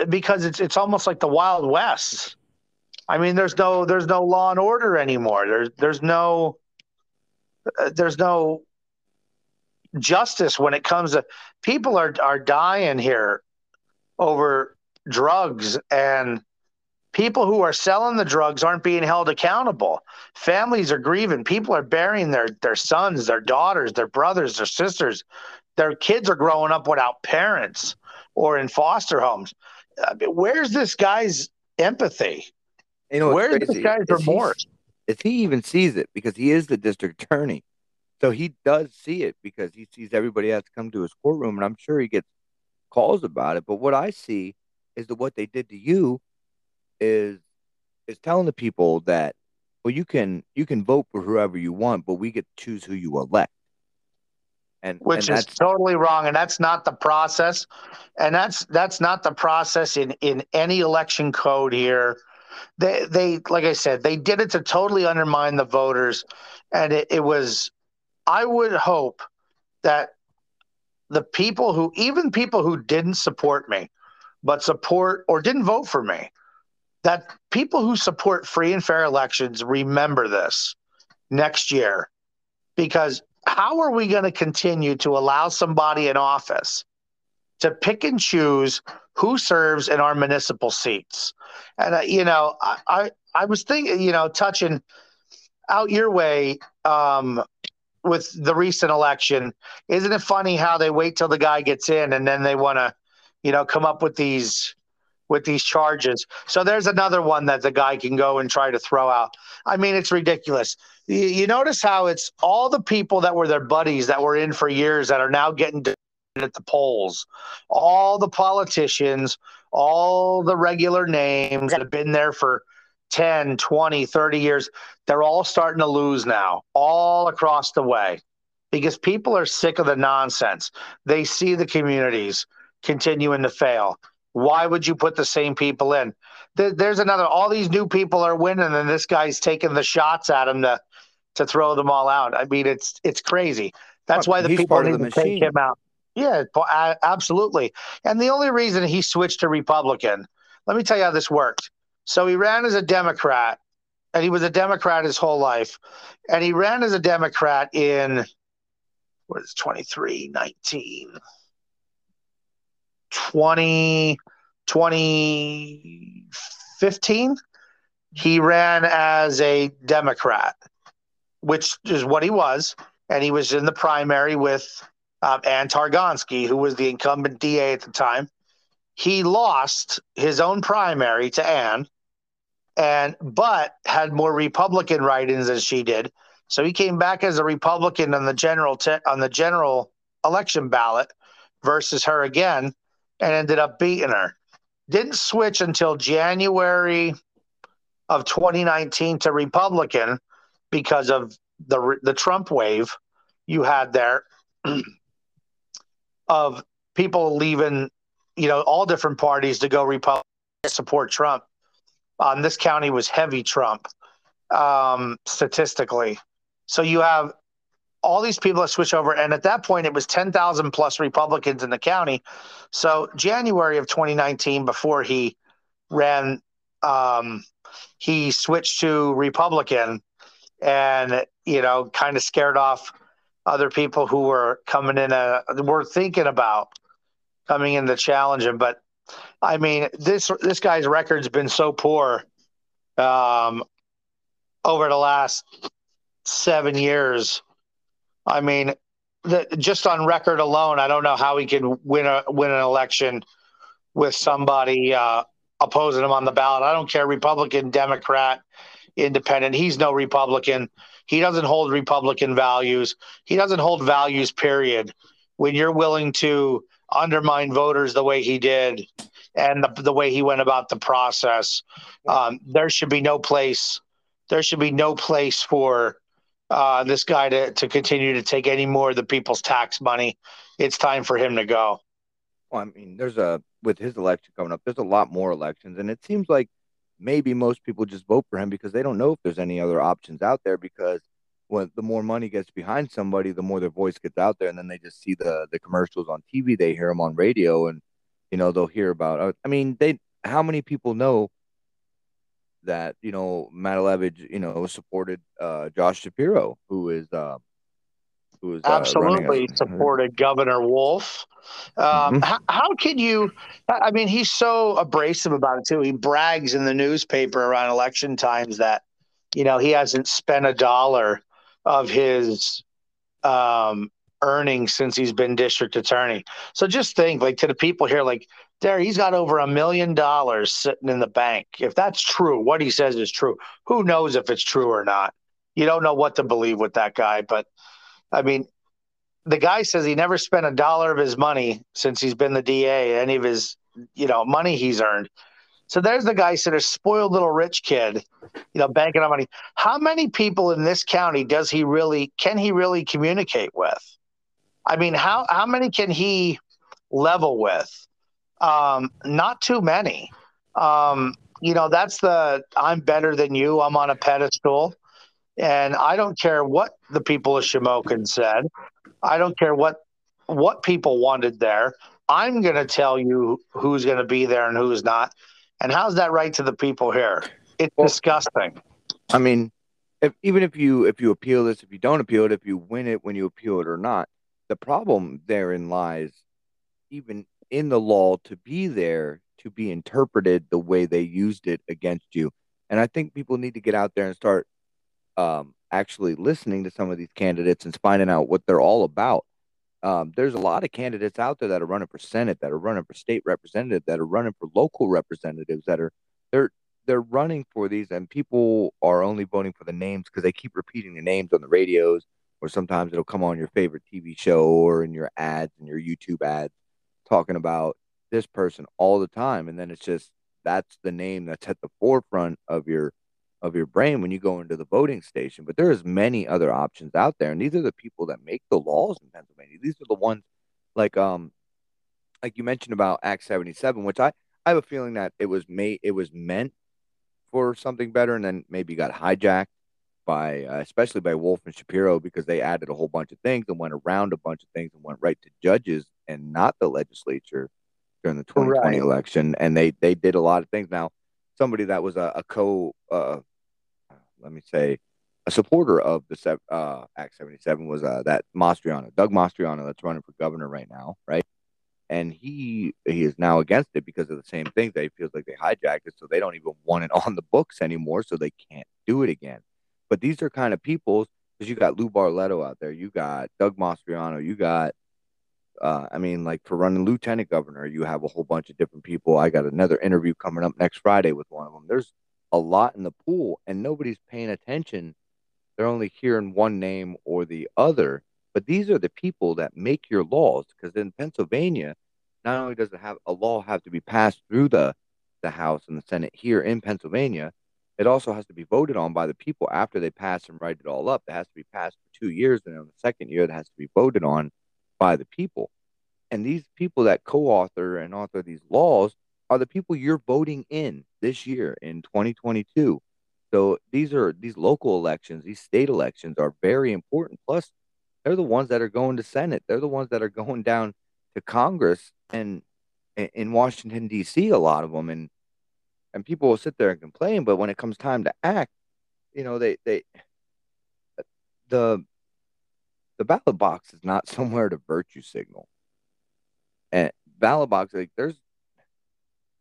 Speaker 2: because it's it's almost like the Wild West. I mean, there's no there's no law and order anymore. There's there's no uh, there's no justice when it comes to people are are dying here over drugs and people who are selling the drugs aren't being held accountable. Families are grieving. People are burying their their sons their daughters their brothers their sisters. Their kids are growing up without parents or in foster homes. I mean, where's this guy's empathy?
Speaker 1: You know, where's this guy's remorse? If he even sees it, because he is the district attorney, so he does see it because he sees everybody has to come to his courtroom, and I'm sure he gets calls about it. But what I see is that what they did to you is is telling the people that well you can you can vote for whoever you want, but we get to choose who you elect.
Speaker 2: And which and is totally wrong, and that's not the process, and that's that's not the process in in any election code here they they like I said, they did it to totally undermine the voters, and it, it was. I would hope that the people who, even people who didn't support me, but support or didn't vote for me, that people who support free and fair elections remember this next year, because how are we going to continue to allow somebody in office to pick and choose who serves in our municipal seats. And uh, you know, I, I, I was thinking, you know, touching out your way um, with the recent election. Isn't it funny how they wait till the guy gets in and then they want to, you know, come up with these with these charges. So there's another one that the guy can go and try to throw out. I mean, it's ridiculous. You, you notice how it's all the people that were their buddies that were in for years that are now getting at the polls. All the politicians, all the regular names that have been there for 10, 20, 30 years, they're all starting to lose now, all across the way, because people are sick of the nonsense. They see the communities continuing to fail. Why would you put the same people in? There's another. All these new people are winning, and this guy's taking the shots at him to to throw them all out. I mean, it's it's crazy. That's why the people need to take him out. Yeah, absolutely. And the only reason he switched to Republican, let me tell you how this worked. So he ran as a Democrat, and he was a Democrat his whole life, and he ran as a Democrat in what is 23, 19. 20, 2015, he ran as a Democrat, which is what he was. And he was in the primary with uh, Ann Targonski, who was the incumbent DA at the time. He lost his own primary to Ann, and but had more Republican write-ins than she did. So he came back as a Republican on the general te- on the general election ballot versus her again, and ended up beating her. Didn't switch until January of 2019 to Republican because of the the Trump wave you had there of people leaving, you know, all different parties to go Republican support Trump. Um, this county was heavy Trump um, statistically. So you have all these people that switch over. And at that point, it was 10,000 plus Republicans in the county. So, January of 2019, before he ran, um, he switched to Republican and, you know, kind of scared off other people who were coming in, uh, were thinking about coming in to challenge him. But I mean, this this guy's record's been so poor um, over the last seven years I mean, the, just on record alone, I don't know how he can win a win an election with somebody uh, opposing him on the ballot. I don't care, Republican, Democrat, Independent. He's no Republican. He doesn't hold Republican values. He doesn't hold values. Period. When you're willing to undermine voters the way he did, and the, the way he went about the process, um, there should be no place. There should be no place for uh, this guy to, to continue to take any more of the people's tax money. It's time for him to go.
Speaker 1: Well, I mean, there's a with his election coming up, there's a lot more elections, and it seems like maybe most people just vote for him because they don't know if there's any other options out there. Because when the more money gets behind somebody, the more their voice gets out there, and then they just see the the commercials on TV, they hear them on radio, and you know they'll hear about. I mean, they how many people know that you know Matulewicz, you know, supported uh, Josh Shapiro, who is uh,
Speaker 2: who is uh, absolutely a, supported Governor Wolf. Um, mm-hmm. how, how can you? I mean, he's so abrasive about it too. He brags in the newspaper around election times that you know he hasn't spent a dollar of his um, earnings since he's been district attorney. So just think, like to the people here, like there, he's got over a million dollars sitting in the bank. If that's true, what he says is true. Who knows if it's true or not? You don't know what to believe with that guy. But I mean, the guy says he never spent a dollar of his money since he's been the DA, any of his, you know, money he's earned. So there's the guy said a spoiled little rich kid, you know, banking on money. How many people in this county does he really can he really communicate with? I mean, how how many can he level with? Um, not too many. Um, you know, that's the I'm better than you. I'm on a pedestal, and I don't care what the people of Shamokin said. I don't care what what people wanted there. I'm going to tell you who's going to be there and who's not. And how's that right to the people here? It's well, disgusting.
Speaker 1: I mean, if, even if you if you appeal this, if you don't appeal it, if you win it when you appeal it or not, the problem therein lies even in the law to be there to be interpreted the way they used it against you. And I think people need to get out there and start um, actually listening to some of these candidates and finding out what they're all about. um, there's a lot of candidates out there that are running for senate that are running for state representative that are running for local representatives that are they're they're running for these and people are only voting for the names because they keep repeating the names on the radios or sometimes it'll come on your favorite tv show or in your ads and your youtube ads talking about this person all the time and then it's just that's the name that's at the forefront of your of your brain when you go into the voting station. But there's many other options out there, and these are the people that make the laws in Pennsylvania. These are the ones like um like you mentioned about Act 77, which I I have a feeling that it was made it was meant for something better, and then maybe got hijacked by uh, especially by Wolf and Shapiro because they added a whole bunch of things and went around a bunch of things and went right to judges and not the legislature during the 2020 right. election, and they they did a lot of things. Now, somebody that was a, a co uh, let me say, a supporter of the uh, Act 77 was uh, that Mastriano, Doug Mastriano, that's running for governor right now, right? And he he is now against it because of the same things. They feels like they hijacked it, so they don't even want it on the books anymore, so they can't do it again. But these are kind of people because you got Lou Barletta out there, you got Doug Mastriano, you got uh, I mean, like for running lieutenant governor, you have a whole bunch of different people. I got another interview coming up next Friday with one of them. There's a lot in the pool and nobody's paying attention. They're only hearing one name or the other. But these are the people that make your laws because in Pennsylvania, not only does it have a law have to be passed through the the House and the Senate here in Pennsylvania, it also has to be voted on by the people after they pass and write it all up. It has to be passed for two years, and in the second year, it has to be voted on by the people. And these people that co-author and author these laws are the people you're voting in this year in 2022. So these are these local elections, these state elections are very important. Plus, they're the ones that are going to Senate. They're the ones that are going down to Congress and in Washington D.C. A lot of them, and and people will sit there and complain, but when it comes time to act, you know they they the the ballot box is not somewhere to virtue signal. And ballot box, like there's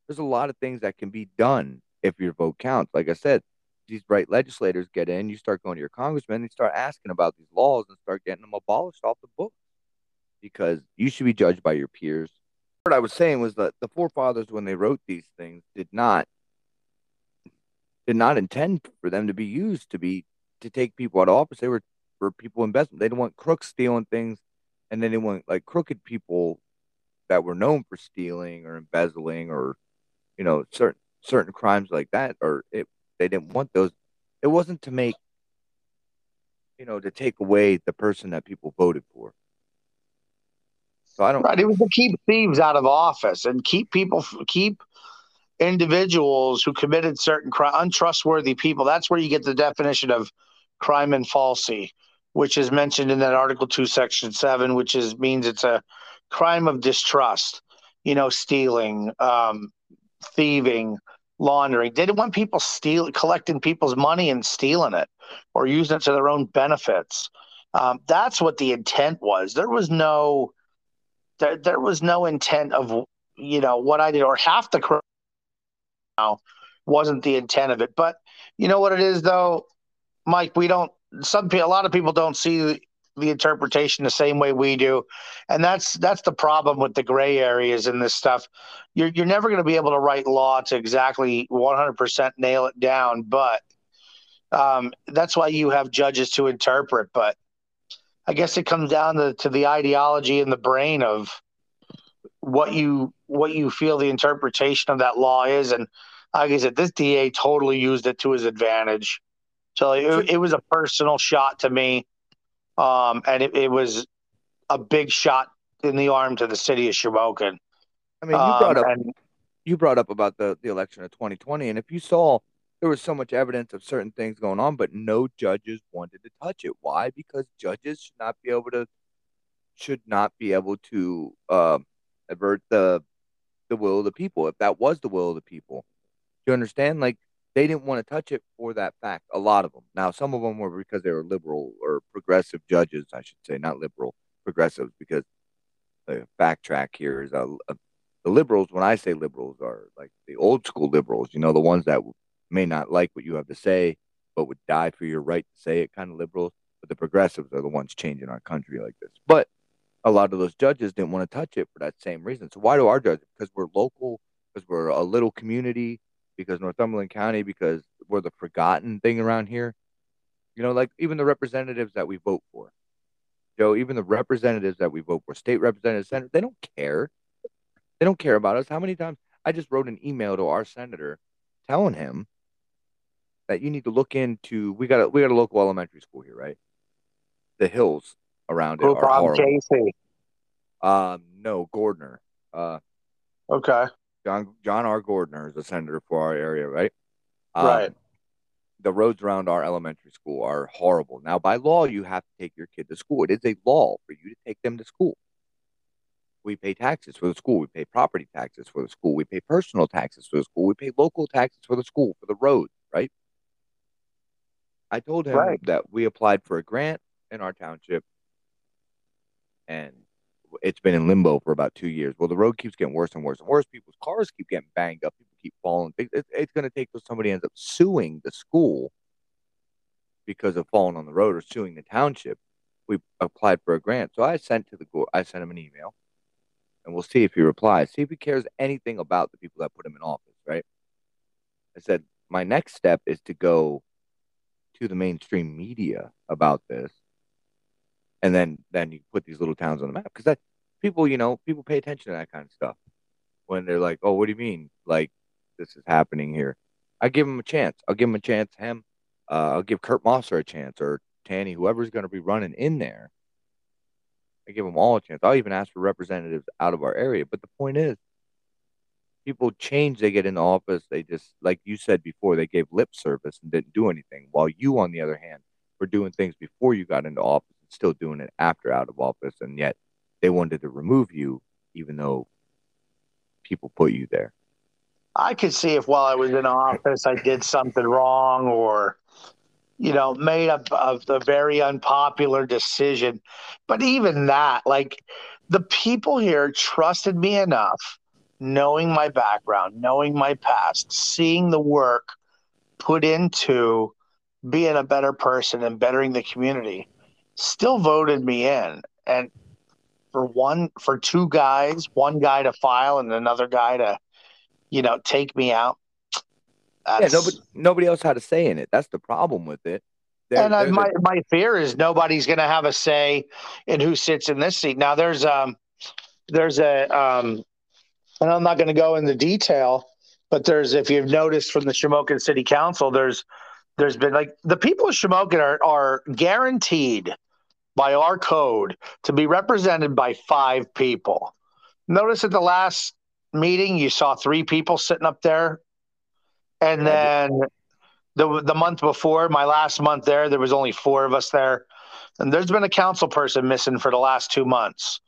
Speaker 1: there's a lot of things that can be done if your vote counts. Like I said, these right legislators get in, you start going to your congressman, and start asking about these laws and start getting them abolished off the book because you should be judged by your peers. What I was saying was that the forefathers, when they wrote these things, did not did not intend for them to be used to be to take people out of office. They were for people investment. They didn't want crooks stealing things, and then they want like crooked people that were known for stealing or embezzling or you know certain certain crimes like that or it they didn't want those. It wasn't to make you know to take away the person that people voted for. So i don't
Speaker 2: right it was to keep thieves out of office and keep people keep individuals who committed certain crime untrustworthy people. That's where you get the definition of crimen falsi which is mentioned in that article 2 section 7 which is means it's a crime of distrust you know stealing um, thieving, laundering. They didn't want people steal collecting people's money and stealing it or using it to their own benefits. Um, that's what the intent was. There was no there, there was no intent of you know what I did or half the now wasn't the intent of it. But you know what it is though, Mike. We don't. Some a lot of people don't see the interpretation the same way we do. And that's that's the problem with the gray areas in this stuff. You're, you're never going to be able to write law to exactly 100% nail it down but um, that's why you have judges to interpret. But i guess it comes down to, to the ideology in the brain of what you what you feel the interpretation of that law is. And like i said this da totally used it to his advantage so it, it was a personal shot to me um, and it, it, was a big shot in the arm to the city of Shamokin.
Speaker 1: I mean, you brought um, up and, you brought up about the the election of 2020, and if you saw there was so much evidence of certain things going on, but no judges wanted to touch it. Why? Because judges should not be able to should not be able to uh, avert the the will of the people. If that was the will of the people, do you understand? Like they didn't want to touch it for that fact. A lot of them. Now, some of them were because they were liberal or progressive judges, I should say, not liberal, progressives, because the backtrack here is uh, a, a, uh, the liberals. When I say liberals, are like the old school liberals. You know, the ones that may not like what you have to say, but would die for your right to say it, kind of liberals. But the progressives are the ones changing our country like this. But a lot of those judges didn't want to touch it for that same reason. So why do our judges? Because we're local, because we're a little community, because Northumberland County, because we're the forgotten thing around here. You know, like even the representatives that we vote for, Joe, even the representatives that we vote for, state representatives, senator, they don't care. They don't care about us. How many times I just wrote an email to our senator telling him that you need to look into we got a we got a local elementary school here, right? The hills around it
Speaker 2: Who,
Speaker 1: are
Speaker 2: Bob
Speaker 1: horrible. Um, no, Gordner. Uh,
Speaker 2: Okay.
Speaker 1: John John R. Gordner is a senator for our area, right? Um,
Speaker 2: Right.
Speaker 1: The roads around our elementary school are horrible. Now, by law, you have to take your kid to school. It is a law for you to take them to school. We pay taxes for the school. We pay property taxes for the school. We pay personal taxes for the school. We pay local taxes for the school, for the roads, right? I told him
Speaker 2: Right.
Speaker 1: that we applied for a grant in our township and it's been in limbo for about two years. Well, the road keeps getting worse and worse and worse. People's cars keep getting banged up. People keep falling. It- it- it's going to take till somebody ends up suing the school because of falling on the road or suing the township. We applied for a grant, so I sent to the I sent him an email, and we'll see if he replies. See if he cares anything about the people that put him in office. Right? I said my next step is to go to the mainstream media about this and then then you put these little towns on the map because that people you know people pay attention to that kind of stuff. When they're like oh what do you mean? Like this is happening here. I give them a chance. I'll give them a chance him uh, i'll give kurt masser a chance or tanny whoever's going to be running in there. I give them all a chance. I'll even ask for representatives out of our area but the point is people change they get into office they just like you said before they gave lip service and didn't do anything while you on the other hand were doing things before you got into office still doing it after out of office and yet they wanted to remove you even though people put you there
Speaker 2: I could see if while I was in office I did something wrong or, you know, made a, a, a very unpopular decision. But even that, like the people here trusted me enough, knowing my background, knowing my past, seeing the work put into being a better person and bettering the community, still voted me in. And for one, for two guys, one guy to file and another guy to you know, take me out.
Speaker 1: yeah nobody nobody else had a say in it that's the problem with it They're-
Speaker 2: and
Speaker 1: they're-
Speaker 2: my my fear is nobody's going to have a say in who sits in this seat. Now there's um there's a um and I'm not going to go into detail, but there's if you've noticed from the Shamokin City Council, there's there's been like the people of Shamokin are are guaranteed by our code to be represented by five people. Notice at the last meeting you saw three people sitting up there, and then the the month before, my last month there, there was only four of us there, and there's been a council person missing for the last two months,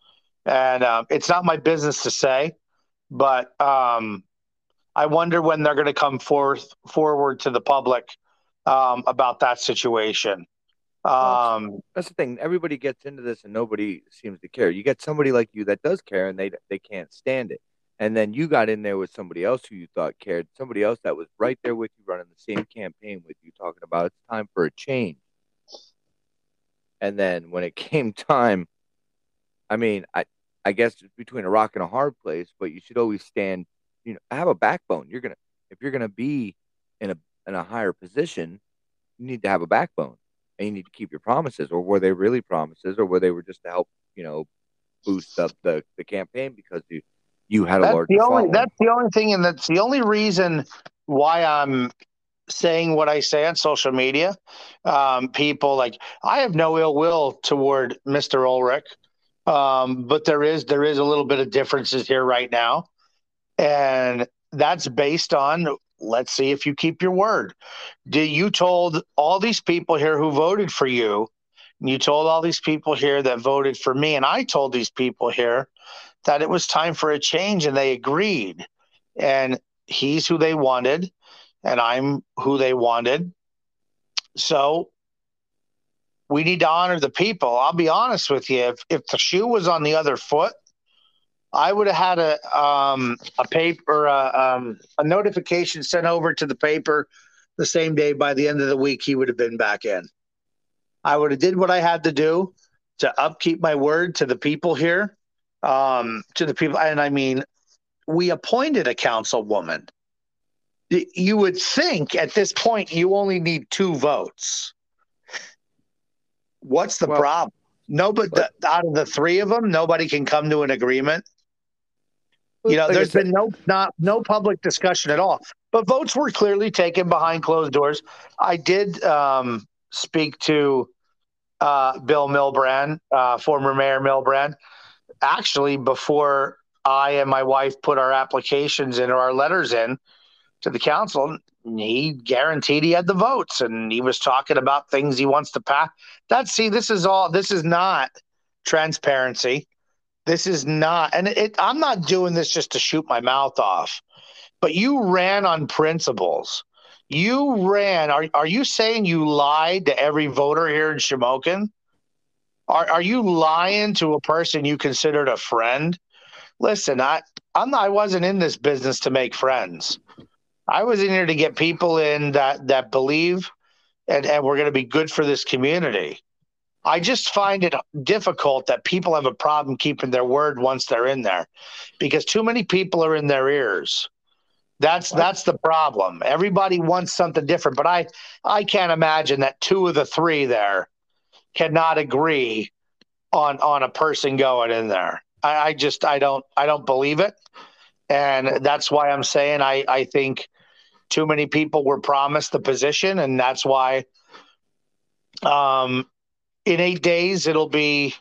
Speaker 2: and um, it's not my business to say, but um, I wonder when they're going to come forth forward to the public um, about that situation. Um,
Speaker 1: that's the thing. Everybody gets into this and nobody seems to care. You get somebody like you that does care and they they can't stand it. And then you got in there with somebody else who you thought cared, somebody else that was right there with you running the same campaign with you talking about it's time for a change. And then when it came time, I mean, I I guess it's between a rock and a hard place, but you should always stand, you know, have a backbone. You're to if you're to be in a in a higher position, you need to have a backbone and you need to keep your promises or were they really promises or were they were just to help you know boost up the, the campaign because you you had a
Speaker 2: that's
Speaker 1: larger
Speaker 2: the only
Speaker 1: following.
Speaker 2: that's the only thing, and that's the only reason why I'm saying what I say on social media. Um, people like I have no ill will toward Mr. Ulrich, um, but there is there is a little bit of differences here right now, and that's based on let's see if you keep your word. Did you told all these people here who voted for you, and you told all these people here that voted for me, and I told these people here that it was time for a change, and they agreed. And he's who they wanted, and I'm who they wanted. So we need to honor the people. I'll be honest with you. If if the shoe was on the other foot, I would have had a um, a paper uh, um, a notification sent over to the paper the same day. By the end of the week, he would have been back in. I would have did what I had to do to upkeep my word to the people here, um, to the people. And I mean, we appointed a councilwoman. You would think at this point you only need two votes. What's the well, problem? Nobody out of the three of them, nobody can come to an agreement. You know, like there's been no not no public discussion at all. But votes were clearly taken behind closed doors. I did um, speak to uh, Bill Milbrand, uh, former Mayor Milbrand, actually before I and my wife put our applications in or our letters in to the council. He guaranteed he had the votes, and he was talking about things he wants to pass. That see, this is all. This is not transparency. This is not, and it, I'm not doing this just to shoot my mouth off. But you ran on principles. You ran. Are are you saying you lied to every voter here in Shamokin? Are are you lying to a person you considered a friend? Listen, I I'm not, I wasn't in this business to make friends. I was in here to get people in that that believe and, and we're going to be good for this community. I just find it difficult that people have a problem keeping their word once they're in there because too many people are in their ears. That's that's the problem. Everybody wants something different, but I I can't imagine that two of the three there cannot agree on on a person going in there. I, I just I don't I don't believe it, and that's why I'm saying I I think too many people were promised the position, and that's why. Um, in eight days it'll be.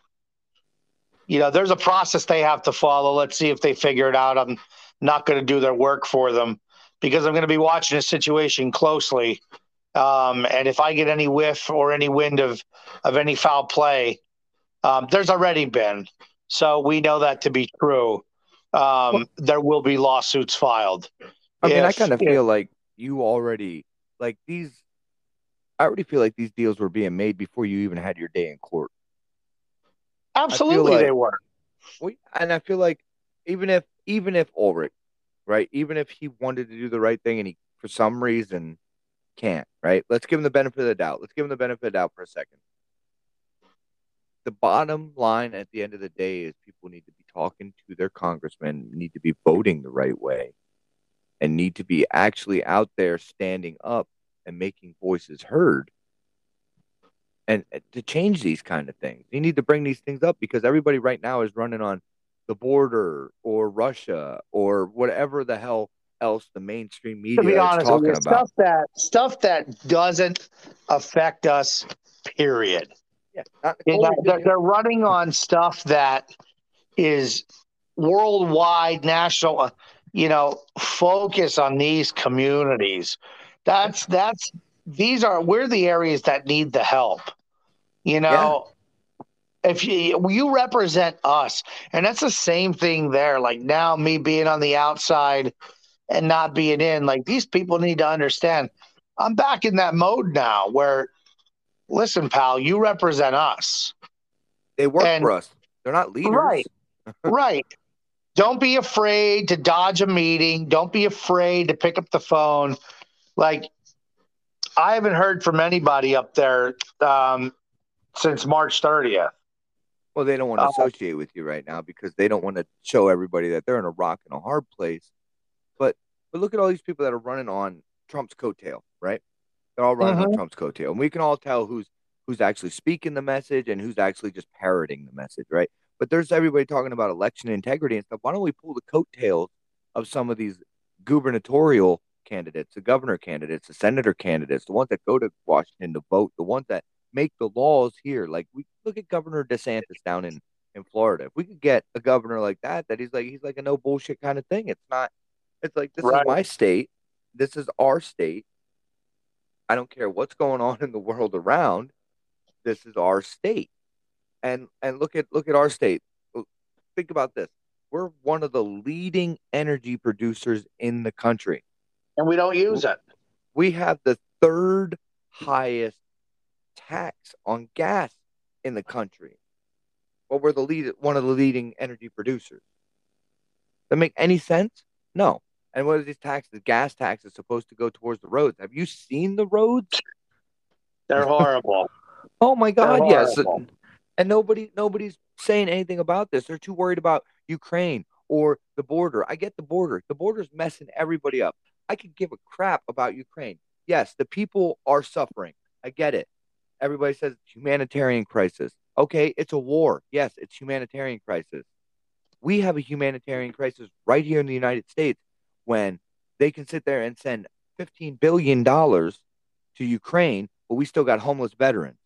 Speaker 2: You know, there's a process they have to follow. Let's see if they figure it out. I'm not going to do their work for them because I'm going to be watching the situation closely. Um, and if I get any whiff or any wind of of any foul play, um, there's already been. So we know that to be true. Um, there will be lawsuits filed.
Speaker 1: I mean, I kind of feel like you already like these. I already feel like these deals were being made before you even had your day in court.
Speaker 2: Absolutely, like, they were.
Speaker 1: We, and I feel like even if even if Ulrich, right, even if he wanted to do the right thing and he for some reason can't, right? Let's give him the benefit of the doubt. Let's give him the benefit of the doubt for a second the bottom line at the end of the day is people need to be talking to their congressmen, need to be voting the right way, and need to be actually out there standing up and making voices heard. And to change these kind of things, you need to bring these things up because everybody right now is running on the border or Russia or whatever the hell else the mainstream media to be honest, is talking about.
Speaker 2: Stuff that stuff that doesn't affect us. Period. Yeah, they're, they're running on stuff that is worldwide, national. Uh, you know, focus on these communities. That's that's these are we're the areas that need the help. You know, yeah. if you you represent us, and that's the same thing there. Like now, me being on the outside and not being in, like these people need to understand. I'm back in that mode now where listen, pal, you represent us.
Speaker 1: They work and, for us. They're not leaders.
Speaker 2: Right. right. Don't be afraid to dodge a meeting. Don't be afraid to pick up the phone. Like, I haven't heard from anybody up there um, since March 30th.
Speaker 1: Well, they don't want to uh, associate with you right now because they don't want to show everybody that they're in a rock and a hard place. But but look at all these people that are running on Trump's coattail, right? They're all running on mm-hmm. Trump's coattail, and we can all tell who's who's actually speaking the message and who's actually just parroting the message, right? But there's everybody talking about election integrity and stuff. Why don't we pull the coattails of some of these gubernatorial candidates, the governor candidates, the senator candidates, the ones that go to Washington to vote, the ones that make the laws here. Like we look at Governor DeSantis down in in Florida. If we could get a governor like that, that he's like he's like a no bullshit kind of thing. It's not. It's like this right. is my state. This is our state. I don't care what's going on in the world around. This is our state. And and look at look at our state. Think about this. We're one of the leading energy producers in the country.
Speaker 2: And we don't use it.
Speaker 1: We have the third highest tax on gas in the country. But we're the lead one of the leading energy producers. Does that make any sense? No. And what are these taxes? Gas taxes supposed to go towards the roads. Have you seen the roads?
Speaker 2: They're horrible.
Speaker 1: oh my God! Yes. And nobody nobody's saying anything about this. They're too worried about Ukraine or the border. I get the border. The border's messing everybody up. I could give a crap about Ukraine. Yes, the people are suffering. I get it. Everybody says humanitarian crisis. Okay, it's a war. Yes, it's humanitarian crisis. We have a humanitarian crisis right here in the United States when they can sit there and send $15 billion to Ukraine, but we still got homeless veterans.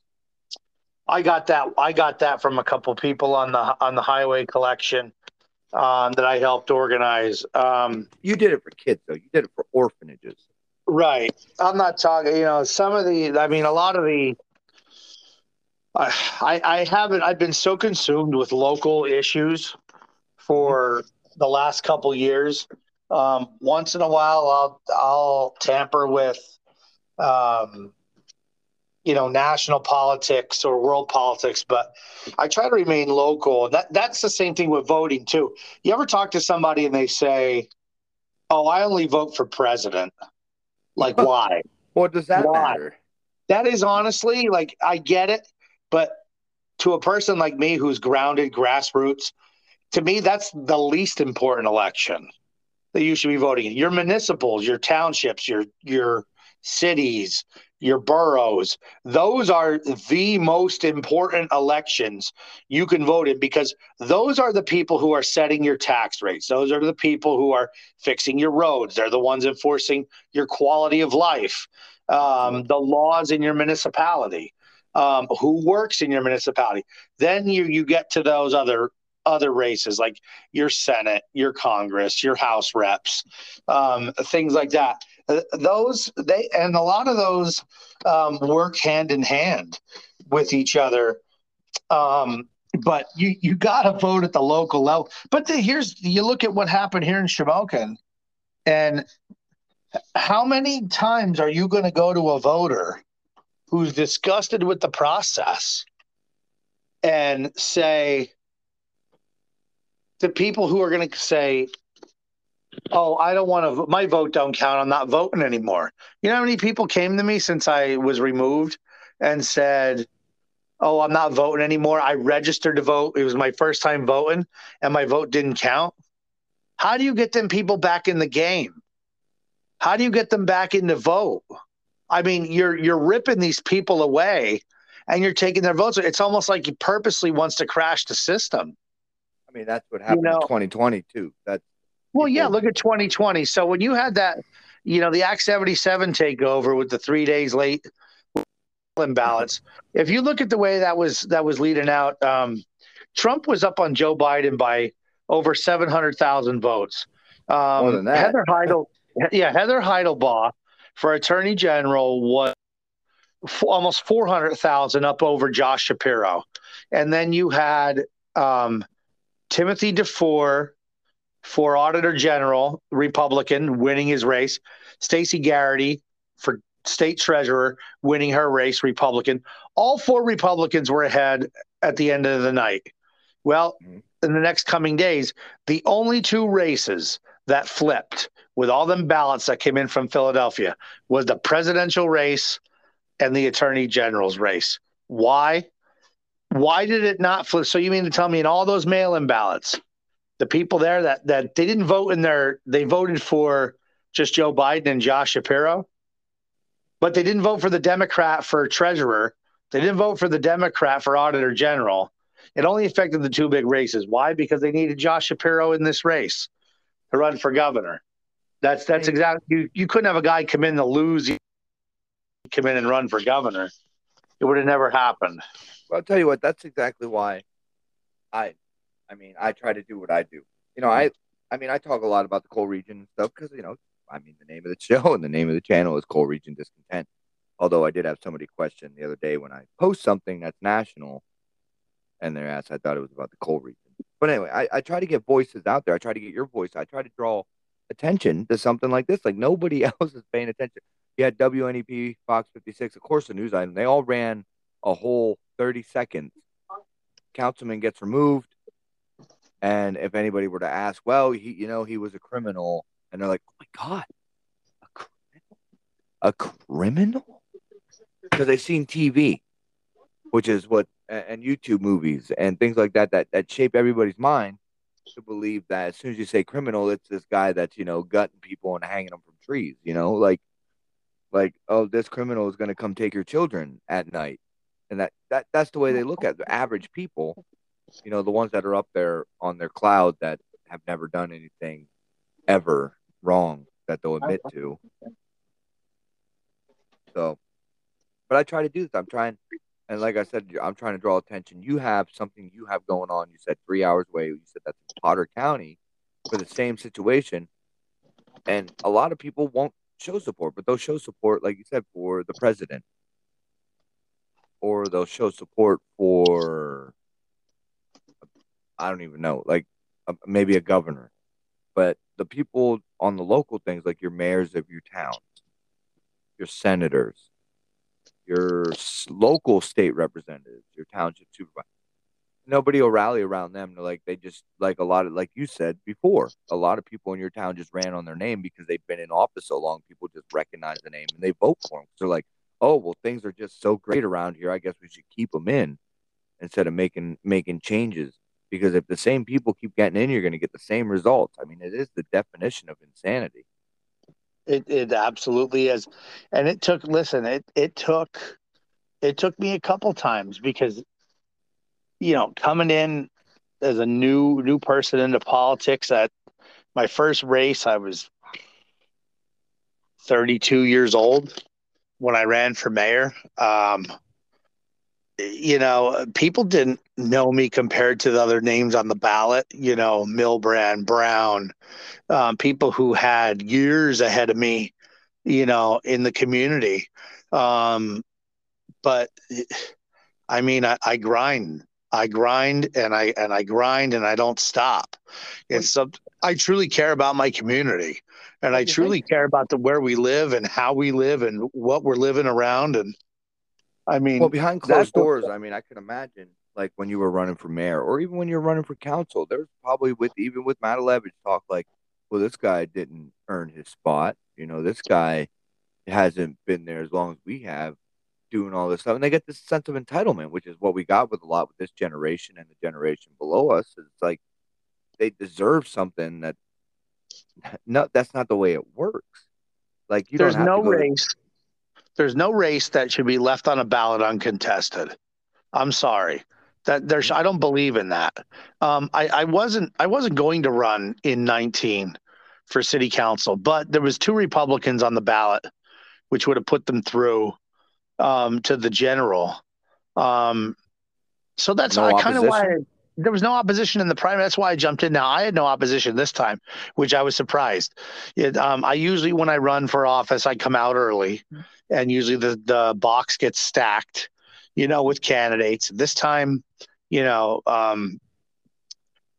Speaker 2: I got that. I got that from a couple people on the on the highway collection um, that I helped organize. Um,
Speaker 1: you did it for kids, though. You did it for orphanages.
Speaker 2: Right. I'm not talking. You know, some of the. I mean, a lot of the. I I haven't. I've been so consumed with local issues for the last couple years. Um, once in a while, I'll I'll tamper with. Um, you know national politics or world politics but i try to remain local. That that's the same thing with voting too. You ever talk to somebody and they say oh i only vote for president. Like why?
Speaker 1: What does that why? matter?
Speaker 2: That is honestly like i get it but to a person like me who's grounded grassroots to me that's the least important election that you should be voting in. Your municipals your townships your your cities your boroughs. Those are the most important elections you can vote in because those are the people who are setting your tax rates. Those are the people who are fixing your roads. They're the ones enforcing your quality of life, um, the laws in your municipality, um, who works in your municipality. Then you you get to those other other races like your Senate, your Congress, your House reps, um, things like that. Uh, those they and a lot of those um, work hand in hand with each other. Um, but you you got to vote at the local level. But the, here's you look at what happened here in Shamokin, and how many times are you going to go to a voter who's disgusted with the process and say, the people who are going to say, "Oh, I don't want to. My vote don't count. I'm not voting anymore." You know how many people came to me since I was removed and said, "Oh, I'm not voting anymore. I registered to vote. It was my first time voting, and my vote didn't count." How do you get them people back in the game? How do you get them back in the vote? I mean, you're you're ripping these people away, and you're taking their votes. It's almost like he purposely wants to crash the system.
Speaker 1: I mean, that's what happened you know, in 2020 too. That's
Speaker 2: well, yeah. Look at 2020. So when you had that, you know, the Act 77 takeover with the three days late ballots. if you look at the way that was that was leading out, um, Trump was up on Joe Biden by over 700,000 votes. Um, More than that. Heather Heidel, yeah, Heather Heidelbaugh for Attorney General was almost 400,000 up over Josh Shapiro. And then you had um, Timothy DeFoor for Auditor General, Republican, winning his race. Stacey Garrity for State Treasurer, winning her race, Republican. All four Republicans were ahead at the end of the night. Well, mm-hmm. in the next coming days, the only two races that flipped with all them ballots that came in from Philadelphia was the presidential race and the attorney general's race. Why? Why did it not flip? So you mean to tell me in all those mail-in ballots, the people there that that they didn't vote in their they voted for just Joe Biden and Josh Shapiro, but they didn't vote for the Democrat for treasurer. They didn't vote for the Democrat for auditor general. It only affected the two big races. Why? Because they needed Josh Shapiro in this race to run for governor. That's that's exactly you. You couldn't have a guy come in to lose, come in and run for governor. It would have never happened.
Speaker 1: Well, I'll tell you what. That's exactly why I, I mean, I try to do what I do. You know, I, I mean, I talk a lot about the coal region and stuff because you know, I mean, the name of the show and the name of the channel is Coal Region Discontent. Although I did have somebody question the other day when I post something that's national, and they're asked, I thought it was about the coal region. But anyway, I, I try to get voices out there. I try to get your voice. I try to draw attention to something like this. Like nobody else is paying attention. You had WNEP, Fox 56, of course, the news item. They all ran a whole 30 seconds. Councilman gets removed. And if anybody were to ask, well, he, you know, he was a criminal, and they're like, oh my God, a criminal? A criminal? Because they've seen TV, which is what and, YouTube movies and things like that that that shape everybody's mind to believe that as soon as you say criminal, it's this guy that's you know gutting people and hanging them from trees. You know, like like oh, this criminal is going to come take your children at night, and that that that's the way they look at the average people. You know, the ones that are up there on their cloud that have never done anything ever wrong that they'll admit to. So, but I try to do this. I'm trying, and like I said, I'm trying to draw attention. You have something you have going on. You said three hours away. You said that's Potter County for the same situation, and a lot of people won't show support, but they'll show support, like you said, for the president, or they'll show support for I don't even know, like maybe a governor, but the people on the local things, like your mayors of your towns, your senators, your local state representatives, your township supervisor. Nobody will rally around them. They're Like they just like a lot of like you said before, a lot of people in your town just ran on their name because they've been in office so long. People just recognize the name and they vote for them. They're like, oh well, things are just so great around here. I guess we should keep them in instead of making making changes. Because if the same people keep getting in, you're going to get the same results. I mean, it is the definition of insanity.
Speaker 2: It it absolutely is, and it took. Listen, it it took it took me a couple times because you know coming in as a new new person into politics at my first race I was 32 years old when I ran for mayor. Um, you know, people didn't know me compared to the other names on the ballot, you know, Milbrand, Brown, um, people who had years ahead of me, you know, in the community. Um, but I mean, I, I, grind, I grind and I, and I grind and I don't stop. It's some, I truly care about my community and I truly care about the, where we live and how we live and what we're living around. And, I mean,
Speaker 1: well, behind closed doors, I mean, I can imagine like when you were running for mayor or even when you're running for council, there's probably with even with Matulewicz talk like, well, this guy didn't earn his spot. You know, this guy hasn't been there as long as we have doing all this stuff. And they get this sense of entitlement, which is what we got with a lot with this generation and the generation below us. It's like they deserve something that no, that's not the way it works. Like you
Speaker 2: there's
Speaker 1: no
Speaker 2: race. There's no race that should be left on a ballot uncontested. I'm sorry. That there's I don't believe in that. Um, I, I wasn't I wasn't going to run in 19 for city council, but there was two Republicans on the ballot, which would have put them through um, to the general. Um, so that's no kind of why I, there was no opposition in the primary. That's why I jumped in. Now I had no opposition this time, which I was surprised. It, um, I usually, when I run for office, I come out early, and usually the the box gets stacked, you know, with candidates. This time, you know, um,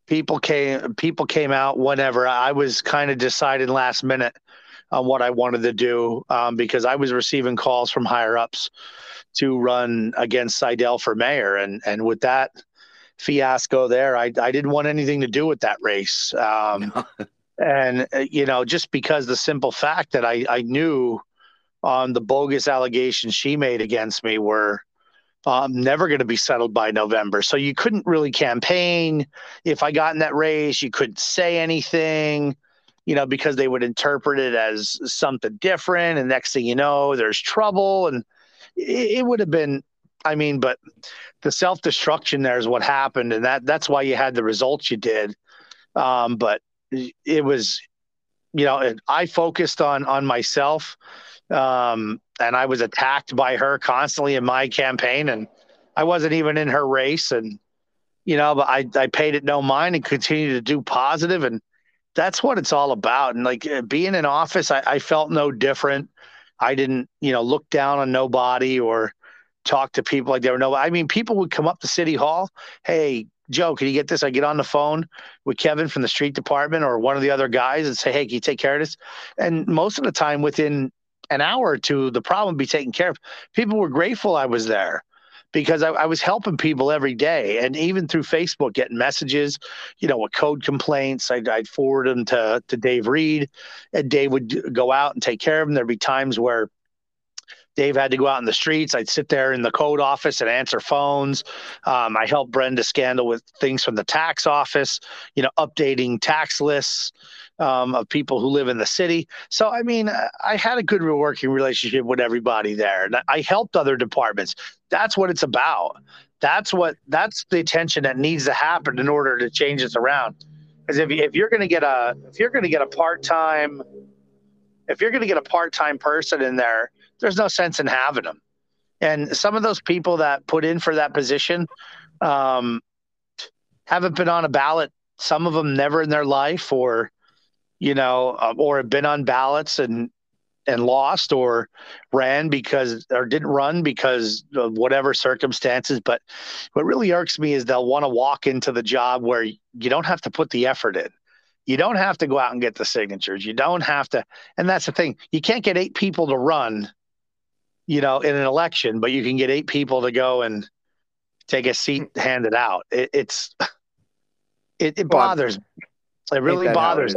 Speaker 2: people came people came out whenever. I was kind of deciding last minute on what I wanted to do um, because I was receiving calls from higher ups to run against Seidel for mayor, and and with that fiasco there. I, I didn't want anything to do with that race. Um, and, uh, you know, just because the simple fact that I, I knew on the bogus allegations she made against me were um, never going to be settled by November. So you couldn't really campaign. If I got in that race, you couldn't say anything, you know, because they would interpret it as something different. And next thing you know, there's trouble. And it, it would have been I mean, but the self destruction there is what happened, and that that's why you had the results you did. Um, but it was, you know, I focused on on myself, um, and I was attacked by her constantly in my campaign, and I wasn't even in her race, and you know, but I I paid it no mind and continued to do positive, and that's what it's all about. And like being in office, I, I felt no different. I didn't, you know, look down on nobody or talk to people like they were no. I mean, people would come up to City Hall. Hey, Joe, can you get this? I get on the phone with Kevin from the street department or one of the other guys and say, Hey, can you take care of this? And most of the time, within an hour or two, the problem be taken care of. People were grateful I was there because I, I, was helping people every day and even through Facebook getting messages, you know, with code complaints. I'd, I'd forward them to, to Dave Reed and Dave would go out and take care of them. There'd be times where Dave had to go out in the streets. I'd sit there in the code office and answer phones. Um, I helped Brenda Scandal with things from the tax office, you know, updating tax lists um, of people who live in the city. So, I mean, I had a good working relationship with everybody there. And I helped other departments. That's what it's about. That's what that's the attention that needs to happen in order to change this around. Because if, if you're going to get a if you're going to get a part time if you're going to get a part time person in there, there's no sense in having them. And some of those people that put in for that position um, haven't been on a ballot. Some of them never in their life, or you know, uh, or have been on ballots and and lost, or ran because or didn't run because of whatever circumstances. But what really irks me is they'll want to walk into the job where you don't have to put the effort in. You don't have to go out and get the signatures. You don't have to, and that's the thing. You can't get eight people to run you know, in an election, but you can get eight people to go and take a seat hmm. handed out. It, it's it, it bothers. It really bothers.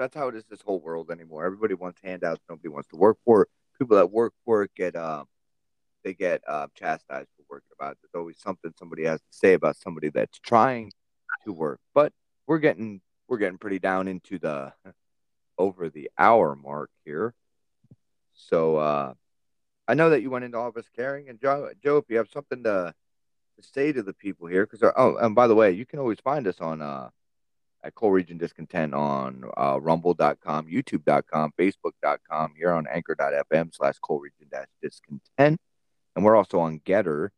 Speaker 1: That's how it is. This whole world anymore. Everybody wants handouts. Nobody wants to work for it. People that work for it get um they get uh, chastised for working about it. There's always something somebody has to say about somebody that's trying to work. But we're getting we're getting pretty down into the over the hour mark here. So uh I know that you went into office caring, and Joe, Joe, if you have something to, to say to the people here, because uh, oh, and by the way, you can always find us on uh, at Coal Region Discontent on uh, Rumble.com, YouTube.com, Facebook.com, here on Anchor.fm slash Coal Region Discontent, and we're also on Gettr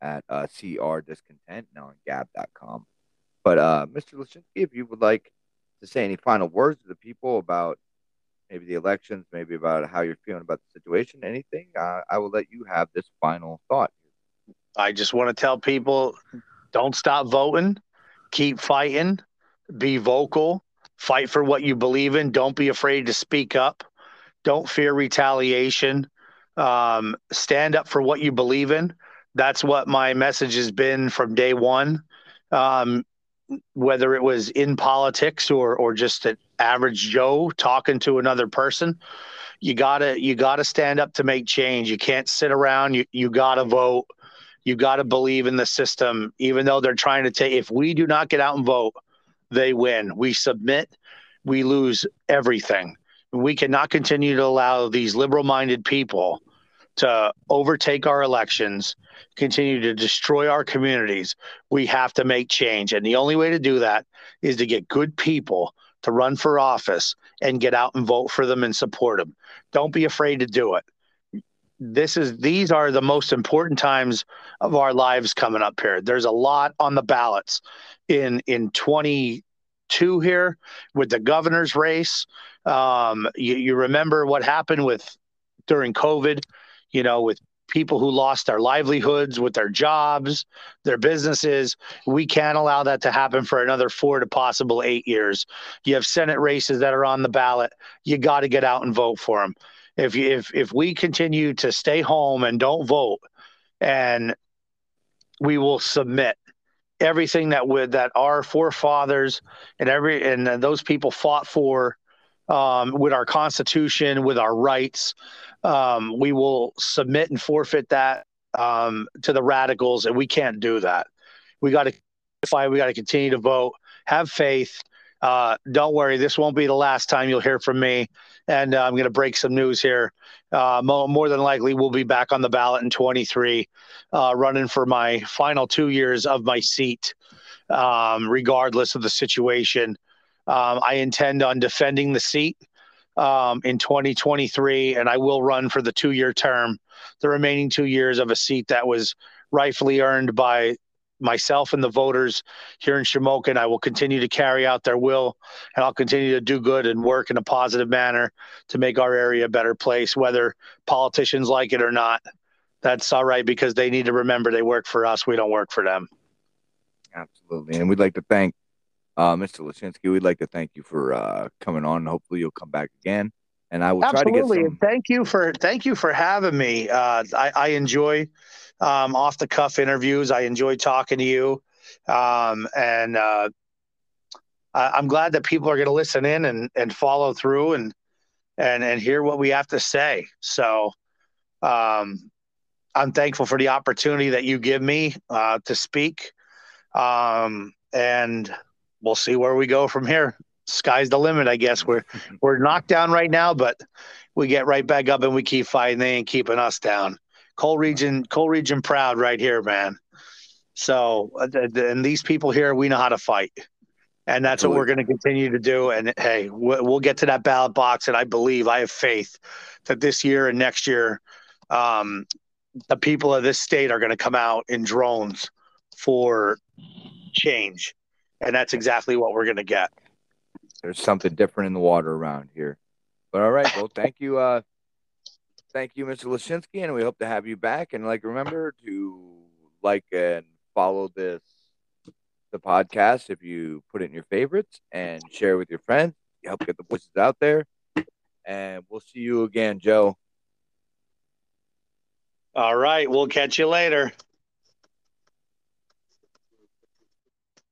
Speaker 1: at uh, CR Discontent now on Gab.com. But uh, Mr. Leschinskie, if you would like to say any final words to the people about maybe the elections, maybe about how you're feeling about the situation, anything, I will let you have this final thought.
Speaker 2: I just want to tell people don't stop voting, keep fighting, be vocal, fight for what you believe in. Don't be afraid to speak up, don't fear retaliation, um, stand up for what you believe in. That's what my message has been from day one. Um, whether it was in politics or or just an average Joe talking to another person, you gotta you gotta stand up to make change. You can't sit around. You you gotta vote. You gotta believe in the system, even though they're trying to take. If we do not get out and vote, they win. We submit, we lose everything. We cannot continue to allow these liberal-minded people to overtake our elections, continue to destroy our communities, we have to make change. And the only way to do that is to get good people to run for office and get out and vote for them and support them. Don't be afraid to do it. This is these are the most important times of our lives coming up here. There's a lot on the ballots in in 22 here with the governor's race. Um, you, you remember what happened with during COVID you know, with people who lost their livelihoods with their jobs, their businesses. We can't allow that to happen for another four to possible eight years. You have Senate races that are on the ballot. You got to get out and vote for them. If you, if if we continue to stay home and don't vote, and we will submit everything that would that our forefathers and every and those people fought for um, with our Constitution, with our rights. Um, we will submit and forfeit that um, to the radicals, and we can't do that. We got to fight. We got to continue to vote. Have faith. Uh, don't worry, this won't be the last time you'll hear from me. And uh, I'm going to break some news here. Uh, more, than likely, we'll be back on the ballot in 23, uh, running for my final two years of my seat, um, regardless of the situation. Um, I intend on defending the seat um, in 2023, and I will run for the two year term, the remaining two years of a seat that was rightfully earned by myself and the voters here in Shamokin. I will continue to carry out their will, and I'll continue to do good and work in a positive manner to make our area a better place, whether politicians like it or not. That's all right because they need to remember they work for us. We don't work for them.
Speaker 1: Absolutely. And we'd like to thank uh, Mr. Leschinskie, we'd like to thank you for uh, coming on. Hopefully, you'll come back again, and I will Absolutely. try to get some.
Speaker 2: Thank you for thank you for having me. Uh, I, I, enjoy um, off the cuff interviews. I enjoy talking to you, um, and uh, I, am glad that people are going to listen in and, and follow through and and and hear what we have to say. So um, I'm thankful for the opportunity that you give me uh, to speak. Um, and we'll see where we go from here. Sky's the limit, I guess. We're we're knocked down right now, but we get right back up and we keep fighting. They ain't keeping us down. Coal region, coal region, proud right here, man. So, uh, and these people here, we know how to fight, and that's what we're going to continue to do. And hey, we'll get to that ballot box, and I believe, I have faith that this year and next year, um, the people of this state are going to come out in drones for change, and that's exactly what we're going to get.
Speaker 1: There's something different in the water around here. But all right, well, thank you, uh, thank you, Mr. Leschinskie, and we hope to have you back. And like, remember to like and follow this the podcast if you put it in your favorites and share with your friends. You help get the voices out there. And we'll see you again, Joe.
Speaker 2: All right. We'll catch you later.